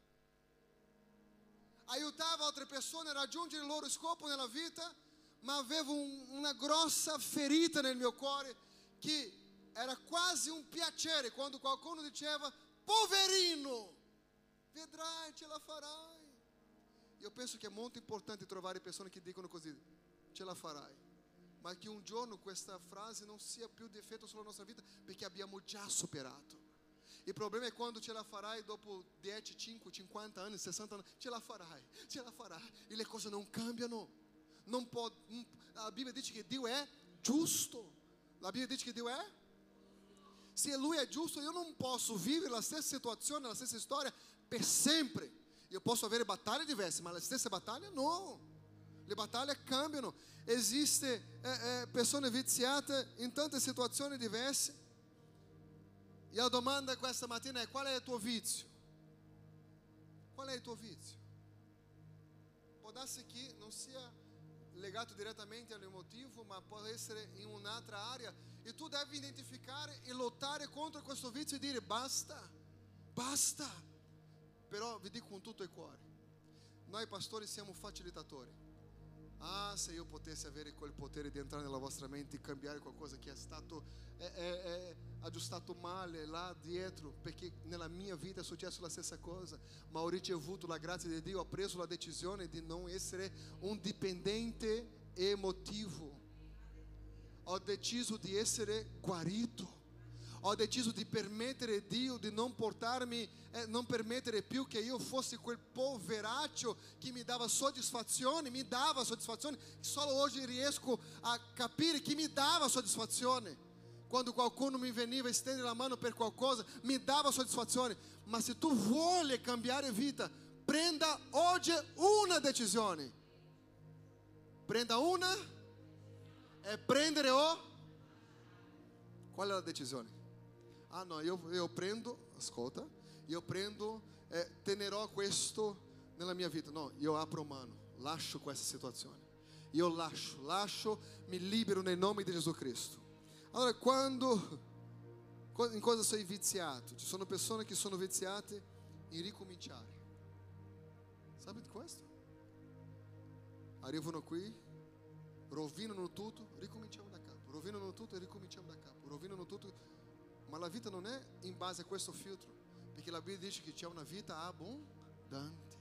Aiutava altre persone a raggiungere il loro scopo nella vita, ma avevo un, una grossa ferita nel mio cuore che era quasi un piacere quando qualcuno diceva poverino, vedrai, ce la farai. Io penso che è molto importante trovare persone che dicono così, ce la farai. Ma che un giorno questa frase non sia più di effetto sulla nostra vita perché abbiamo già superato. Il problema è quando ce la farai dopo 10, 5, 50 anni, 60 anni, ce la farai, ce la farai e le cose non cambiano. Non può, a Bibbia dice che Dio è giusto. La Bibbia dice che Dio è se Lui è giusto, io non posso vivere la stessa situazione, la stessa storia per sempre. Io posso avere battaglie diverse, ma la stessa battaglia no. Le battaglie cambiano. Esiste eh, eh, persone viziate in tante situazioni diverse. E a domanda questa mattina è qual è il tuo vizio? Qual è il tuo vizio? Può darsi che non sia legato direttamente all'emotivo, ma può essere in un'altra area. E tu devi identificare e lottare contro questo vizio e dire basta, basta. Però vi dico con tutto il cuore, noi pastori siamo facilitatori. Ah, se io potessi avere quel potere di entrare nella vostra mente e cambiare qualcosa che è stato è, è, è aggiustato male là dietro, perché nella mia vita è successo la stessa cosa, ma ho ricevuto la grazia di Dio, ho preso la decisione di non essere un dipendente emotivo. Ho deciso di essere guarito. Ho deciso di permettere a Dio di non portarmi, eh, non permettere più che io fossi quel poveraccio che mi dava soddisfazione, mi dava soddisfazione. Solo oggi riesco a capire che mi dava soddisfazione. Quando qualcuno mi veniva a stendere la mano per qualcosa, mi dava soddisfazione. Ma se tu vuole cambiare vita, prenda oggi una decisione. Prenda una e prendere o. Qual è la decisione? Ah no, io, io prendo, ascolta, io prendo, eh, tenerò questo nella mia vita. No, io apro mano, lascio questa situazione. Io lascio, lascio, mi libero nel nome di Gesù Cristo. Allora, quando, in cosa sei viziato? Ci sono persone che sono viziate in ricominciare. Sabe di questo? Arrivano qui, rovinano tutto, ricominciamo da capo. Rovinano tutto e ricominciamo da capo. Rovinano tutto ma la vita non è in base a questo filtro, perché la Bibbia dice che c'è una vita abbondante.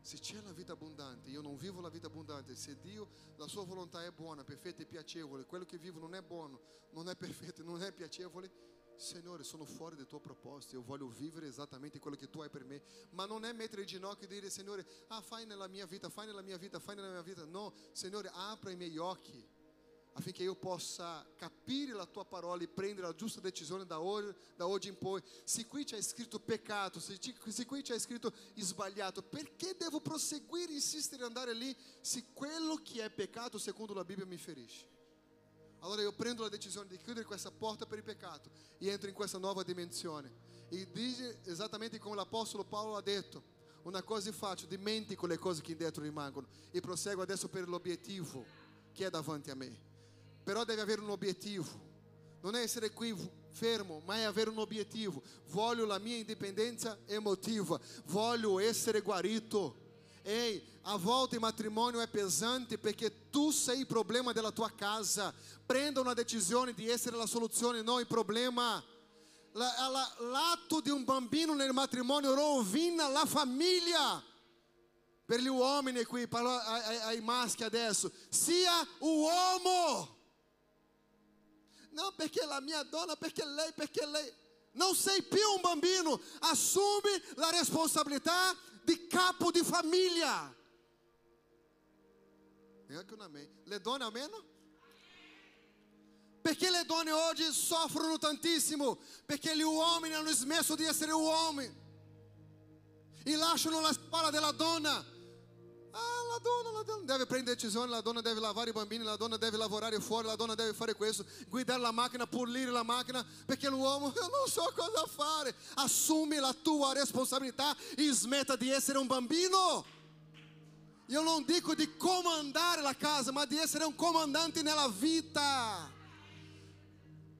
Se c'è la vita abbondante, io non vivo la vita abbondante, se Dio, la sua volontà è buona, perfetta e piacevole, quello che vivo non è buono, non è perfetto, non è piacevole, Signore, sono fuori del tuo proposito, io voglio vivere esattamente quello che tu hai per me, ma non è mettere il ginocchio e dire, Signore, ah, fai nella mia vita, fai nella mia vita, fai nella mia vita. No, Signore, apra i miei occhi affinché io possa capire la tua parola e prendere la giusta decisione da oggi, da oggi in poi. Se qui c'è scritto peccato, se, se qui c'è scritto sbagliato, perché devo proseguire, insistere, andare lì se quello che è peccato secondo la Bibbia mi ferisce? Allora io prendo la decisione di chiudere questa porta per il peccato e entro in questa nuova dimensione. E dice esattamente come l'Apostolo Paolo ha detto, una cosa faccio, dimentico le cose che dentro rimangono e proseguo adesso per l'obiettivo che è davanti a me. Però deve avere un obiettivo. Non è essere qui fermo, ma è avere un obiettivo. Voglio la mia indipendenza emotiva. Voglio essere guarito. Ei, a volta il matrimonio è pesante perché tu sei il problema della tua casa. Prenda una decisione di essere la soluzione, non il problema. L'atto di un bambino nel matrimonio rovina la famiglia. Per gli uomini qui, parlo ai, ai maschi adesso, sia uomo não, perché la mia donna, perché lei, perché lei. Não sei più un bambino, assume la responsabilità di capo di famiglia. Neanche un amém. Le donne almeno? Perché le donne oggi soffrono tantissimo? Perché gli uomini hanno smesso di essere uomini e lasciano la spalla della donna. Ah, la donna, la donna deve prendere decisioni, la donna deve lavare i bambini, la donna deve lavorare fuori, la donna deve fare questo, guidare la macchina, pulire la macchina, perché l'uomo, io non so cosa fare. Assumi la tua responsabilità e smetta di essere un bambino. Io non dico di comandare la casa, ma di essere un comandante nella vita.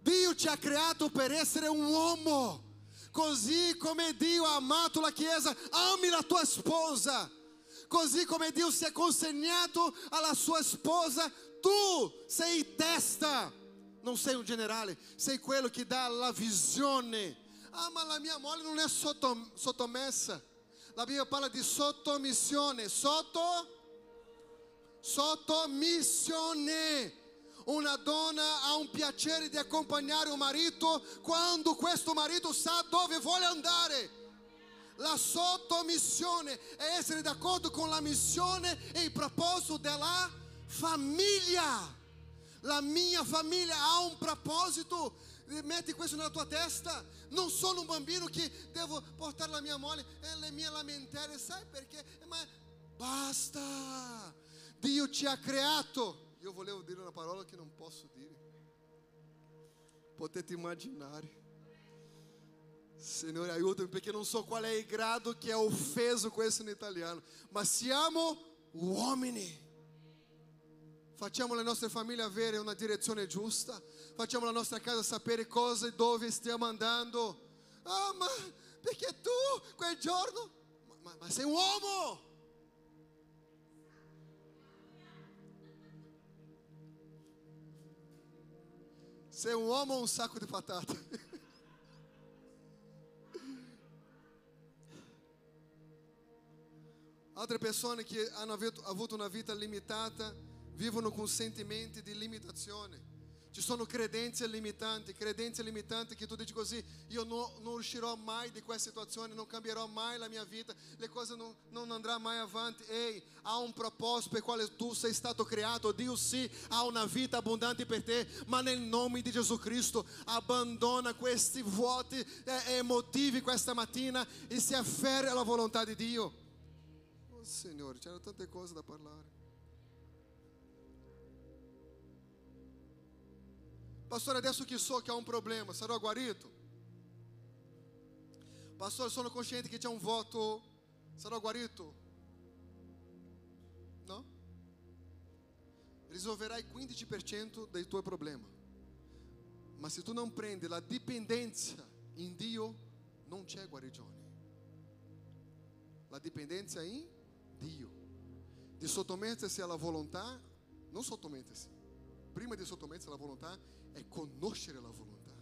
Dio ci ha creato per essere un uomo. Così come Dio ha amato la Chiesa, ami la tua sposa. Così come Dio si è consegnato alla sua sposa, tu sei testa. Non sei un generale, sei quello che dà la visione. Ah, ma la mia moglie non è sottom- sottomessa. La Bibbia parla di sottomissione. Sotto? Sottomissione. Una donna ha un piacere di accompagnare un marito quando questo marito sa dove vuole andare. La sottomissione è essere d'accordo con la missione e il proposito della famiglia. La mia famiglia ha un proposito. Metti questo nella tua testa. Non sono un bambino che devo portare la mia moglie e le mie lamentele, sai perché? Ma basta. Dio ci ha creato. Io volevo dire una parola che non posso dire. Potete immaginare. Signore, aiutami perché non so qual è il grado che è offeso questo in italiano. Ma siamo uomini. Facciamo le nostre famiglie avere una direzione giusta. Facciamo la nostra casa sapere cosa e dove stiamo andando. Ah, ma perché tu quel giorno? Ma, ma, ma sei un uomo! Sei un uomo o un sacco di patate? Altre persone che hanno avuto una vita limitata vivono con sentimenti di limitazione. Ci sono credenze limitanti, credenze limitanti che tu dici così, io non, non uscirò mai di questa situazione, non cambierò mai la mia vita, le cose non, non andranno mai avanti. Ehi, ha un proposito per quale tu sei stato creato, Dio sì ha una vita abbondante per te, ma nel nome di Gesù Cristo abbandona questi vuoti emotivi questa mattina e si afferra alla volontà di Dio. Signore, c'erano tante cose da parlare. Pastor, adesso che so che há um problema, sarò guarito? Pastor, sono consciente che c'è un voto, sarò guarito? No? Risolverai 15% dei tuoi problemi. Ma se tu non prendi la dipendenza in Dio, non c'è guarigione. La dipendenza in Dio. Di sottomettersi alla volontà, non sottomettersi. Prima di sottomettersi alla volontà, è conoscere la volontà.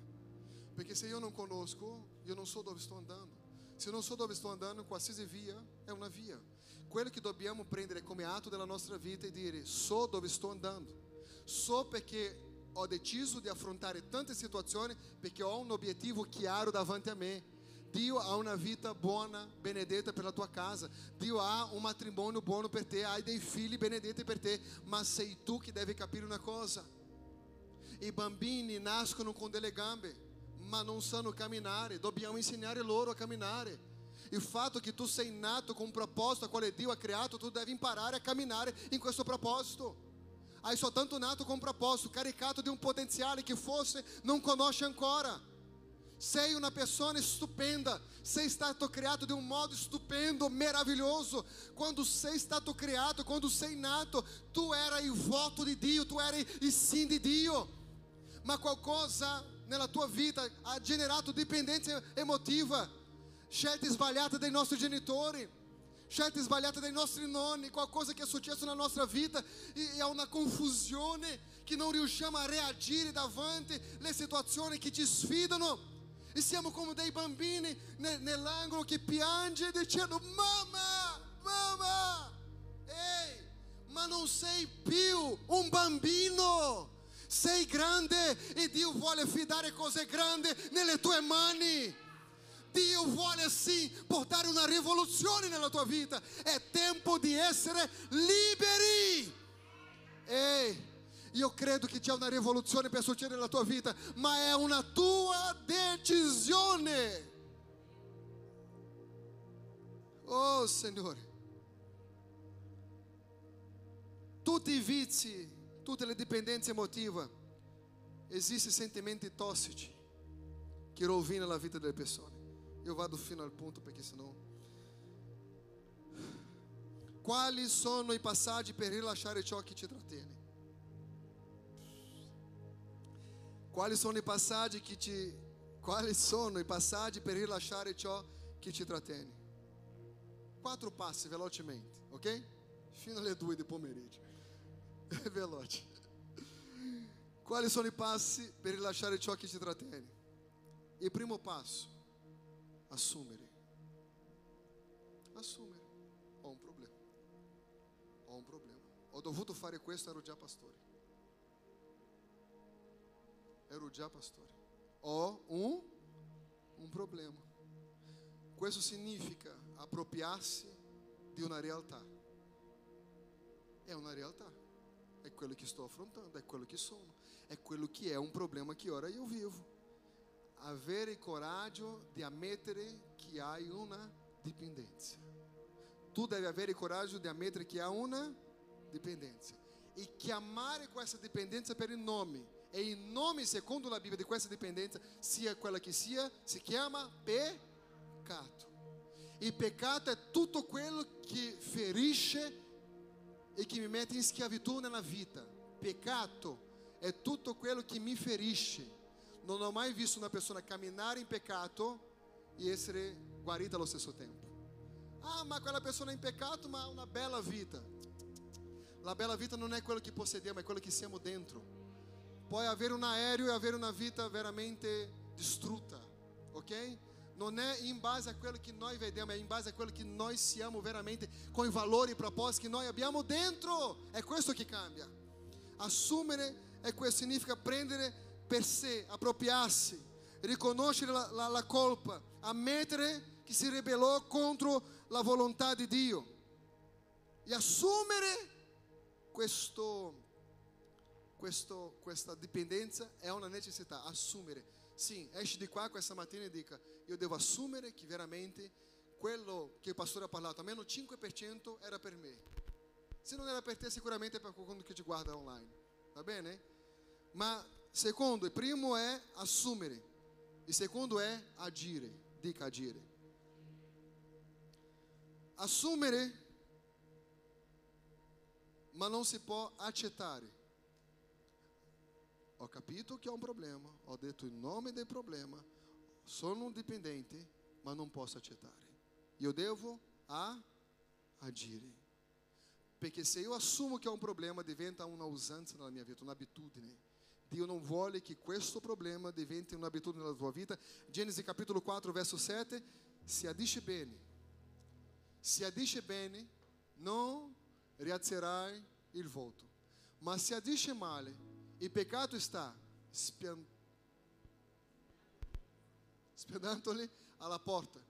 Perché se io non conosco, io non so dove sto andando. Se non so dove sto andando, qualsiasi via è una via. Quello che dobbiamo prendere come atto della nostra vita è dire: so dove sto andando. So perché ho deciso di affrontare tante situazioni perché ho un obiettivo chiaro davanti a me. Dio ha una vita buona, benedetta per la tua casa. Dio ha un matrimonio buono per te, hai dei figli benedetti per te, ma sei tu che devi capire una cosa i bambini nascono con delle gambe, ma non sanno camminare. Dobbiamo insegnare loro a camminare. Il fatto che tu sei nato con un proposito a quale Dio ha creato, tu devi imparare a camminare in questo proposito. Hai soltanto nato com um propósito, caricato di un potenziale che forse non conosce ancora. Sei una pessoa stupenda, sei stato criato de um modo stupendo, maravilhoso. Quando sei stato criato, quando sei nato, tu era il voto di Dio, tu era il sim de Dio. ma qualcosa nella tua vita ha generato dipendenza emotiva, scelte sbagliate dai nostri genitori, scelte sbagliate dai nostri nonni, qualcosa che è successo nella nostra vita e è una confusione che non riusciamo a reagire davanti alle situazioni che ci sfidano. E siamo come dei bambini nell'angolo che piange dicendo mamma, mamma, ehi, ma non sei più un bambino. Sei grande e Dio vuole fidare cose grandi nelle tue mani. Dio vuole sì portare una rivoluzione nella tua vita. È tempo di essere liberi. Ehi, io credo che c'è una rivoluzione per succedere nella tua vita, ma è una tua decisione. Oh Signore, tutti i vizi tutte le dipendenze emotive, esistono sentimenti tossici che rovinano la vita delle persone. Io vado fino al punto perché sennò... Quali sono i passaggi per rilasciare ciò che ci trattiene? Quali sono i passaggi che ti Quali sono i passaggi per rilasciare ciò che ti trattiene? Quattro passi velocemente, ok? Fino alle due di pomeriggio. Veloce. Quali sono i passi per rilasciare ciò che ti trattiene? Il primo passo, assumere. Assumere. Ho un problema. Ho un problema. Ho dovuto fare questo, ero già pastore era erudiar, pastor? Ó, um, um problema. Isso significa apropriar-se de uma realtà. É uma realtà. É aquilo que estou afrontando, é aquilo que sono, é aquilo que é um problema que ora eu vivo. Avere coragem de admitir que há uma dependência. Tu deve haver coragem de admitir que há uma dependência. E que amar com essa dependência pelo nome. E il nome, secondo la Bibbia, di questa dipendenza, sia quella che sia, si chiama peccato. Il peccato è tutto quello che ferisce e che mi mette in schiavitù nella vita. Peccato è tutto quello che mi ferisce. Non ho mai visto una persona camminare in peccato e essere guarita allo stesso tempo. Ah, ma quella persona è in peccato, ma ha una bella vita. La bella vita non è quello che possediamo, è quello che siamo dentro. Puoi avere un aereo e avere una vita veramente distrutta, ok? Non è in base a quello che noi vediamo, è in base a quello che noi siamo veramente, com i valori e propósiti che noi abbiamo dentro. È questo che cambia. Assumere è questo, significa prendere per sé, appropriarsi, riconoscere la, la, la colpa, ammettere che si ribellò contro la volontà di Dio e assumere questo, questo, questa dipendenza è una necessità, assumere. Sim, esce di qua questa mattina e dica, io devo assumere che veramente quello che il pastore ha parlato, almeno 5% era per me. Se non era per te, sicuramente è per qualcuno che ti guarda online. Va bene? Ma secondo, il primo è assumere, il secondo è agire. Dica agire. Assumere, ma non si può accettare. Ho capito che ho un problema, ho detto il nome del problema, sono un dipendente, ma non posso accettare. Io devo a agire. Perché se io assumo che ho un problema, diventa una usanza nella mia vita, un'abitudine. Dio non vuole che questo problema diventi un'abitudine nella tua vita. Genesi capitolo 4, verso 7, se adisce bene. Se adisce bene, non rialzerai il volto. Ma se adisce male, peccato sta spian... spianandoli alla porta.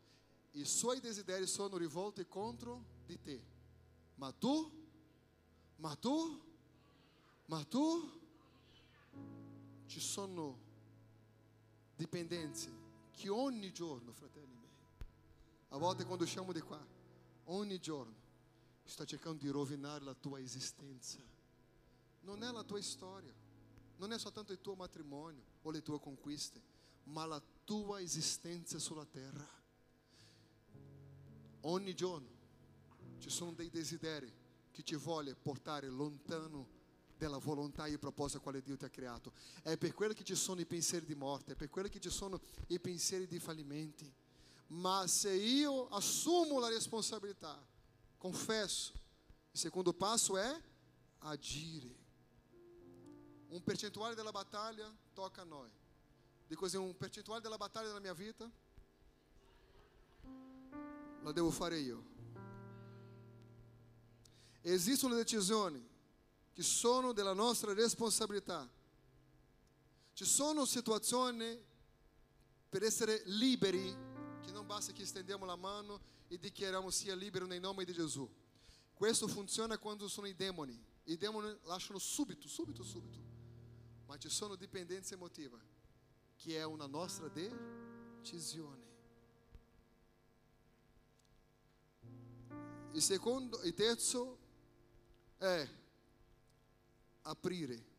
I suoi desideri sono rivolti contro di te. Ma tu, ma tu, ma tu, ci sono dipendenze che ogni giorno, fratelli miei, a volte quando usciamo di qua, ogni giorno, sta cercando di rovinare la tua esistenza. Non è la tua storia, non è soltanto il tuo matrimonio o le tue conquiste, ma la tua esistenza sulla terra. Ogni giorno ci sono dei desideri che ti vogliono portare lontano della volontà e il proposito a quale Dio ti ha creato. È per quello che ci sono i pensieri di morte, è per quello che ci sono i pensieri di fallimenti. Ma se io assumo la responsabilità, confesso, il secondo passo è agire. Un percentuale della battaglia tocca a noi. Dico così, un percentuale della battaglia della mia vita la devo fare io. Esistono decisioni che sono della nostra responsabilità. Ci sono situazioni per essere liberi che non basta che stendiamo la mano e dichiariamo sia libero nel nome di Gesù. Questo funziona quando sono i demoni. I demoni lasciano subito, subito, subito. Ma ci sono dipendenze emotive, che è una nostra decisione. Il secondo, il terzo è aprire.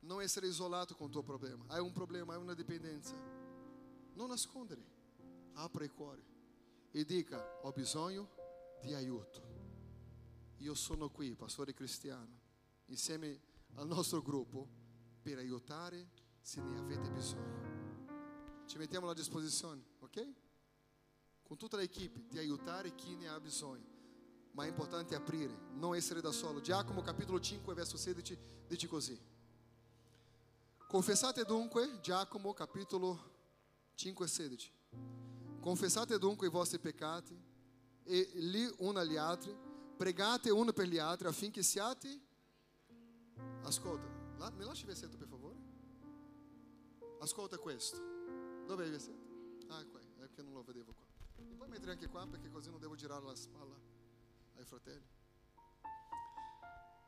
Non essere isolato com o tuo problema. Hai um problema, hai uma dependência. Não nascondere. Apra il cuore e dica: Ho bisogno di aiuto. Io sono qui, pastore cristiano, insieme al nostro gruppo, per aiutare se ne avete bisogno. Ci mettiamo a disposizione, ok? Con tutta l'equipe, di aiutare chi ne ha bisogno. Ma è importante aprire, non essere da solo. Giacomo capitolo 5, verso 16, dice così. Confessate dunque, Giacomo capitolo 5, 16. Confessate dunque i vostri peccati e lì uno agli altri, pregate uno per gli altri affinché siate... Ascolta, la, mi lasci il versetto per favore? Ascolta questo. Dove è il versetto? Ah, qua, è perché non lo vedevo qua. Mi puoi mettere anche qua perché così non devo girare la spalla ai fratelli.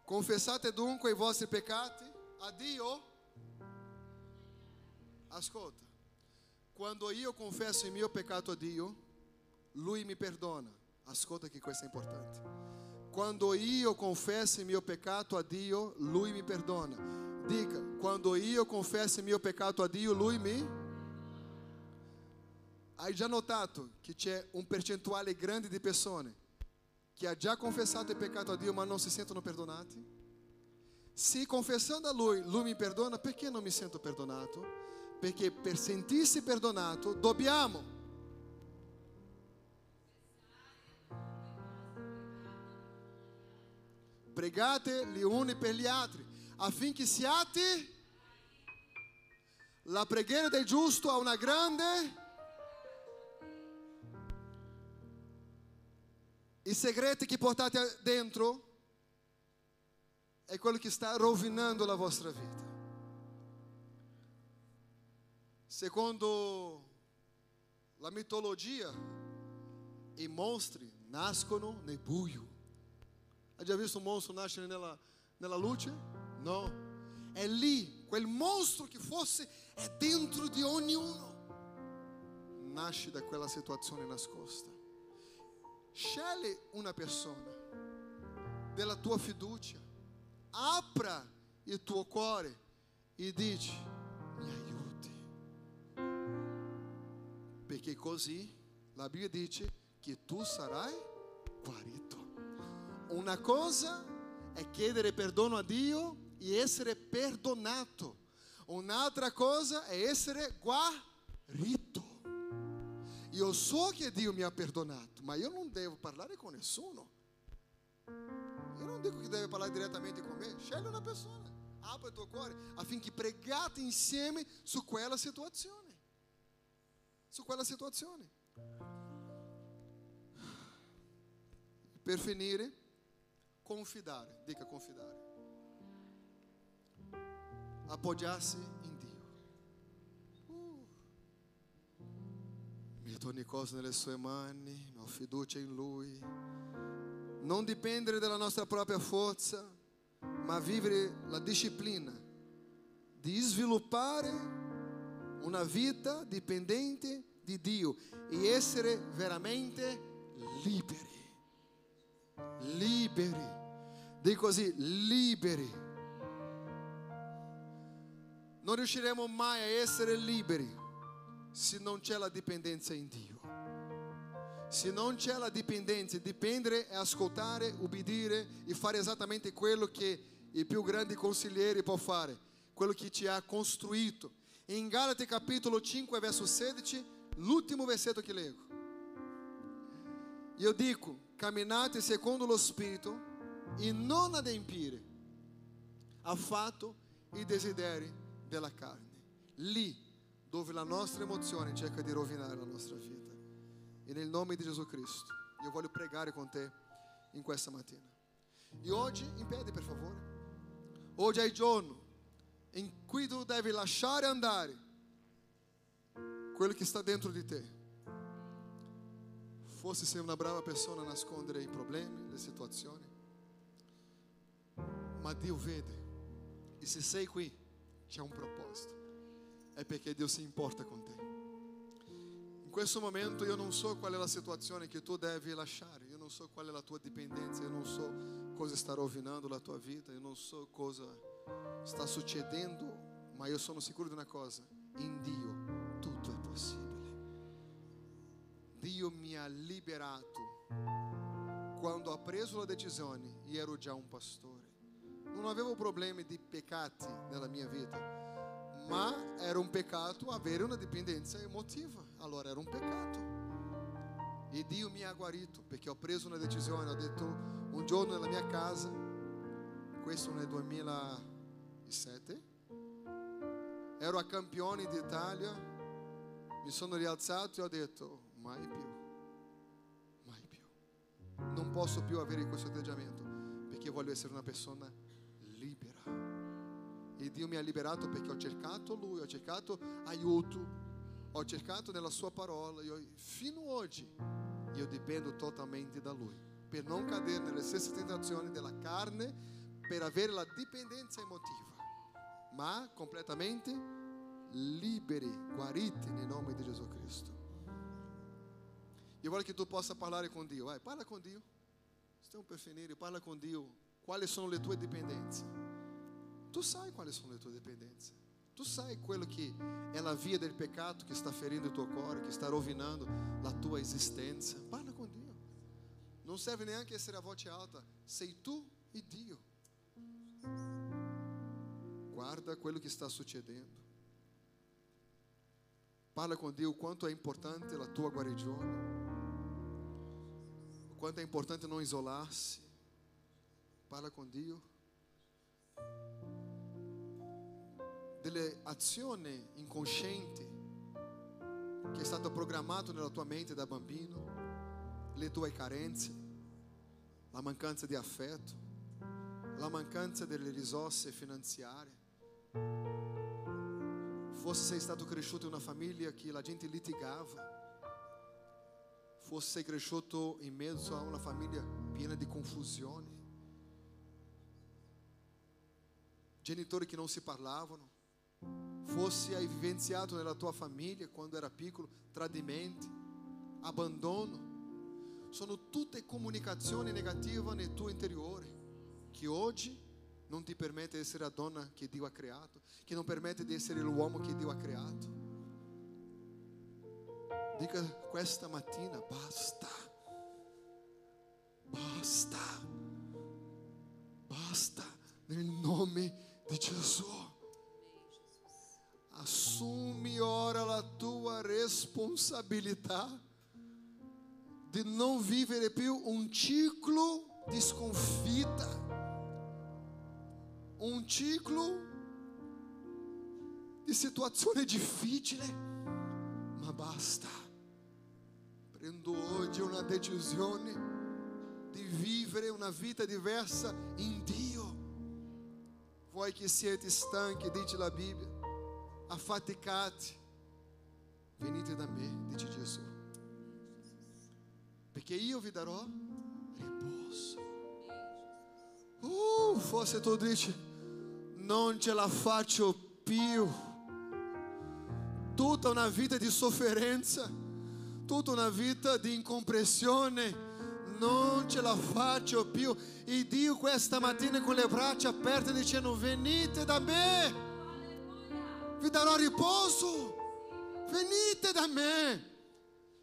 Confessate dunque i vostri peccati a Dio. Ascolta, quando io confesso il mio peccato a Dio, Lui mi perdona. Ascolta che questo è importante. Quando io confesso il mio peccato a Dio, Lui mi perdona. Dica, quando io confesso il mio peccato a Dio, Lui mi... Hai già notato che c'è un percentuale grande di persone che ha già confessato il peccato a Dio ma non si sentono perdonati? Se confessando a Lui, Lui mi perdona, perché non mi sento perdonato? Perché per sentirsi perdonato dobbiamo pregate gli uni per gli altri affinché siate la preghiera del giusto ha una grande i segreti che portate dentro è quello che sta rovinando la vostra vita. Secondo la mitologia i mostri nascono nel buio già visto un mostro nascere nella, nella luce? No. È lì, quel mostro che fosse è dentro di ognuno. Nasce da quella situazione nascosta. Scegli una persona della tua fiducia. Apra il tuo cuore e dici, mi aiuti. Perché così la Bibbia dice che tu sarai guarito. Una cosa è chiedere perdono a Dio e essere perdonato. Un'altra cosa è essere guarito. Io so che Dio mi ha perdonato, ma io non devo parlare con nessuno. Io non dico che deve parlare direttamente con me. Scegli una persona, apri il tuo cuore affinché pregate insieme su quella situazione. Su quella situazione. Per finire, confidare, dica confidare. Appoggiarsi in Dio. Uh. Metto ogni cosa nelle sue mani, ho fiducia in Lui. Non dipendere dalla nostra propria forza, ma vivere la disciplina di sviluppare una vita dipendente di Dio e essere veramente liberi liberi. Dico così, liberi. Non riusciremo mai a essere liberi se non c'è la dipendenza in Dio. Se non c'è la dipendenza, dipendere è ascoltare, ubbidire e fare esattamente quello che il più grande consigliere può fare, quello che ti ha costruito. In Galati capitolo 5, verso 16, l'ultimo versetto che leggo. Io dico, camminate secondo lo Spirito e non adempiere affatto i desideri della carne. Lì dove la nostra emozione cerca di rovinare la nostra vita. E nel nome di Gesù Cristo, io voglio pregare con te in questa mattina. E oggi, in piedi per favore, oggi è il giorno in cui tu devi lasciare andare quello che sta dentro di te Forse sei una brava persona a nascondere i problemi, le situazioni, ma Dio vede. E se sei qui, c'è un proposito. È perché Dio si importa con te. In questo momento io non so qual è la situazione che tu devi lasciare, io non so qual è la tua dipendenza, io non so cosa sta rovinando la tua vita, io non so cosa sta succedendo, ma io sono sicuro di una cosa, in Dio Dio mi ha liberato quando ho preso la decisione e ero già un pastore. Non avevo problemi di peccati nella mia vita, ma era un peccato avere una dipendenza emotiva. Allora era un peccato. E Dio mi ha guarito perché ho preso una decisione, ho detto un giorno nella mia casa, questo nel 2007, ero a Campioni d'Italia, mi sono rialzato e ho detto mai più, posso più avere questo atteggiamento perché voglio essere una persona libera. E Dio mi ha liberato perché ho cercato Lui, ho cercato aiuto, ho cercato nella Sua parola. Io, fino oggi io dipendo totalmente da Lui per non cadere nelle stesse tentazioni della carne, per avere la dipendenza emotiva, ma completamente liberi, guariti nel nome di Gesù Cristo. Io voglio che tu possa parlare con Dio. Vai, parla con Dio. Un preferire, parla con Dio. Quali sono le tue dipendenze? Tu sai quali sono le tue dipendenze. Tu sai quello che è la via del peccato che sta ferendo il tuo cuore, che sta rovinando la tua esistenza. Parla con Dio. Non serve neanche essere a voce alta. Sei tu e Dio. Guarda quello che sta succedendo. Parla com Deus o quanto é importante a tua guarigione, quanto é importante não isolar-se. Parla com Dio. Delle azioni inconscienti che è stato programmato nella tua mente da bambino, le tue carenze, la mancanza di affetto, la mancanza delle risorse finanziarie. Fosse sei stato cresciuto in una famiglia che la gente litigava, fosse cresciuto in mezzo a una famiglia piena di confusione, genitori che non si parlavano, fosse hai vivenciato nella tua famiglia quando era piccolo tradimenti, abbandono, sono tutte comunicazioni negative nel tuo interiore che oggi non ti permette di essere la donna che Dio ha creato, che non permette di essere l'uomo che Dio ha creato. Diga com esta matina: basta, basta, basta, em nome de Jesus. Assume, ora, a tua responsabilidade de não viver più um ciclo desconfita, um ciclo de situação difícil, né? mas basta. Prendo oggi una decisione di vivere una vita diversa in Dio. Voi che siete stanchi, dice la Bibbia, affaticati, venite da me, dice Gesù, perché io vi darò riposo. Uh, forse tu dici, non ce la faccio più. Tutta una vita di sofferenza, tutta una vita di incompressione, non ce la faccio più. E Dio questa mattina con le braccia aperte dicendo venite da me, vi darò riposo, venite da me.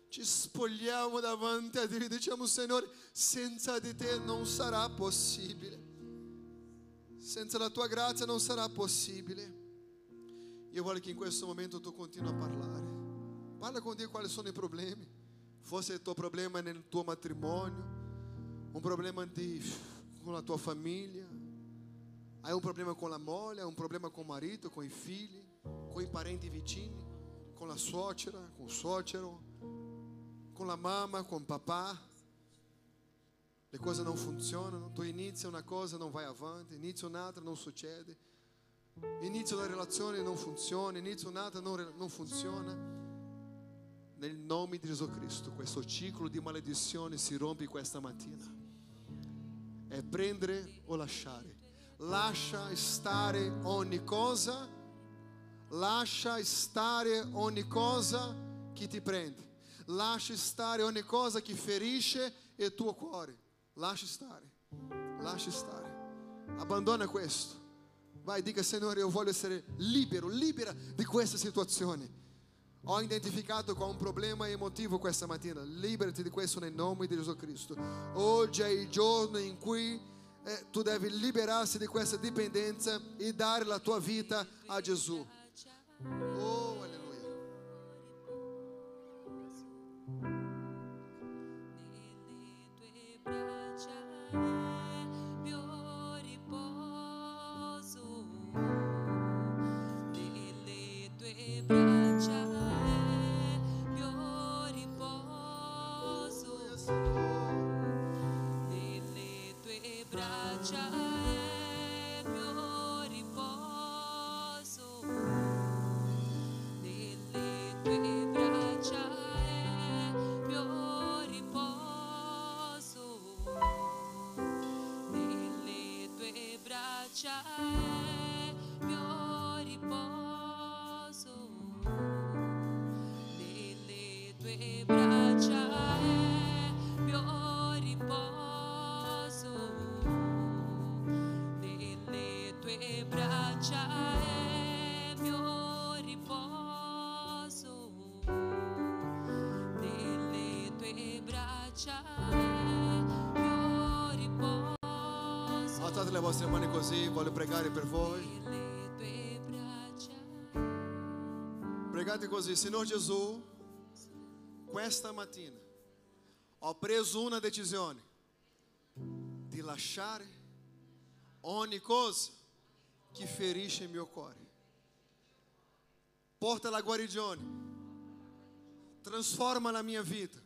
Ci spogliamo davanti a Dio e diciamo Signore, senza di te non sarà possibile. Senza la tua grazia non sarà possibile. Io voglio che in questo momento tu continui a parlare. Parla con Dio quali sono i problemi. Forse il tuo problema è nel tuo matrimonio, un problema di, con la tua famiglia, hai un problema con la moglie, un problema con il marito, con i figli, con i parenti vicini, con la suocera, con il suocero, con la mamma, con papà. le cose non funzionano, tu inizi una cosa non vai avanti, inizi un'altra non succede, inizio una relazione non funziona, inizio un'altra non, non funziona. Nel nome di Gesù Cristo questo ciclo di maledizione si rompe questa mattina. È prendere o lasciare. Lascia stare ogni cosa, lascia stare ogni cosa che ti prende. Lascia stare ogni cosa che ferisce il tuo cuore. Lascia stare, lascia stare. Abbandona questo. Vai, dica Signore, io voglio essere libero, libera di questa situazione. Ho identificato con un problema emotivo questa mattina. Liberati di questo nel nome di Gesù Cristo. Oggi è il giorno in cui eh, tu devi liberarsi di questa dipendenza e dare la tua vita a Gesù. Oh, braccia è mio riposo, Alzate le vostre mani così, voglio pregare per voi. Pregate così, Signor Gesù, questa mattina ho preso una decisione di lasciare ogni cosa che ferisce il mio cuore. Porta la guarigione, trasforma la mia vita,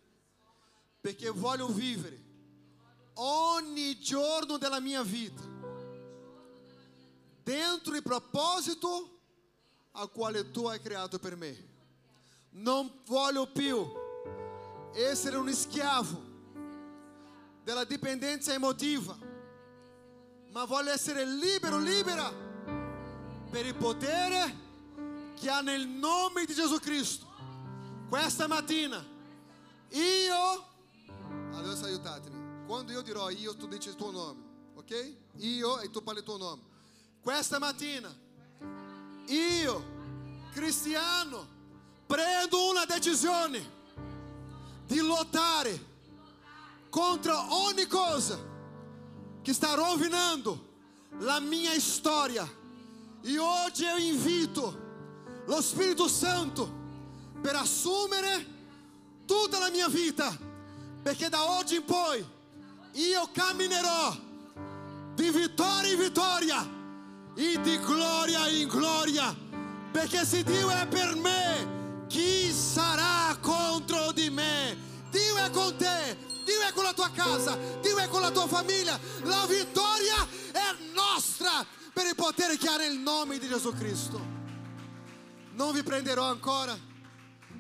perché voglio vivere ogni giorno della mia vita dentro il proposito al quale tu hai creato per me. Non voglio più essere un schiavo della dipendenza emotiva, ma voglio essere libero, libera per il potere che ha nel nome di Gesù Cristo. Questa mattina io, adesso aiutatemi, quando io dirò io tu dici il tuo nome, ok? Io e tu parli il tuo nome. Questa mattina io, cristiano, prendo una decisione di lottare contro ogni cosa che sta rovinando la mia storia. E oggi io invito lo Spirito Santo per assumere tutta la mia vita, perché da oggi in poi io camminerò di vittoria in vittoria e di gloria in gloria, perché se Dio è per me, chi sarà contro di me? Dio è con te, Dio è con la tua casa, Dio è con la tua famiglia. La vittoria è nostra per il potere che ha nel nome di Gesù Cristo. Non vi prenderò ancora,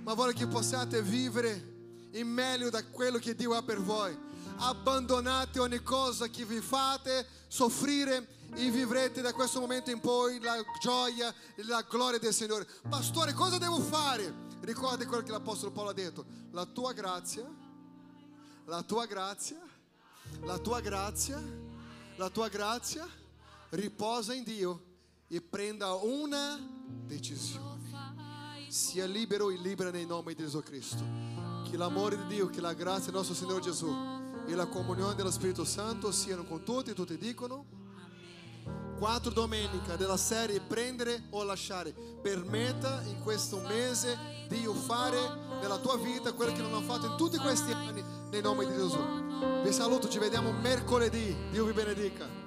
ma voglio che possiate vivere in meglio da quello che Dio ha per voi. Abbandonate ogni cosa che vi fate soffrire e vivrete da questo momento in poi la gioia e la gloria del Signore. Pastore, cosa devo fare? Ricordi quello che l'Apostolo Paolo ha detto. La tua grazia, la tua grazia, la tua grazia, la tua grazia riposa in Dio e prenda una decisione. Sia libero e libera nel nome di Gesù Cristo. Che l'amore di Dio, che la grazia del nostro Signore Gesù e la comunione dello Spirito Santo siano con tutti e tutti dicono quattro domenica della serie prendere o lasciare. Permetta in questo mese di fare nella tua vita quello che non ha fatto in tutti questi anni nel nome di Gesù. Vi saluto ci vediamo mercoledì. Dio vi benedica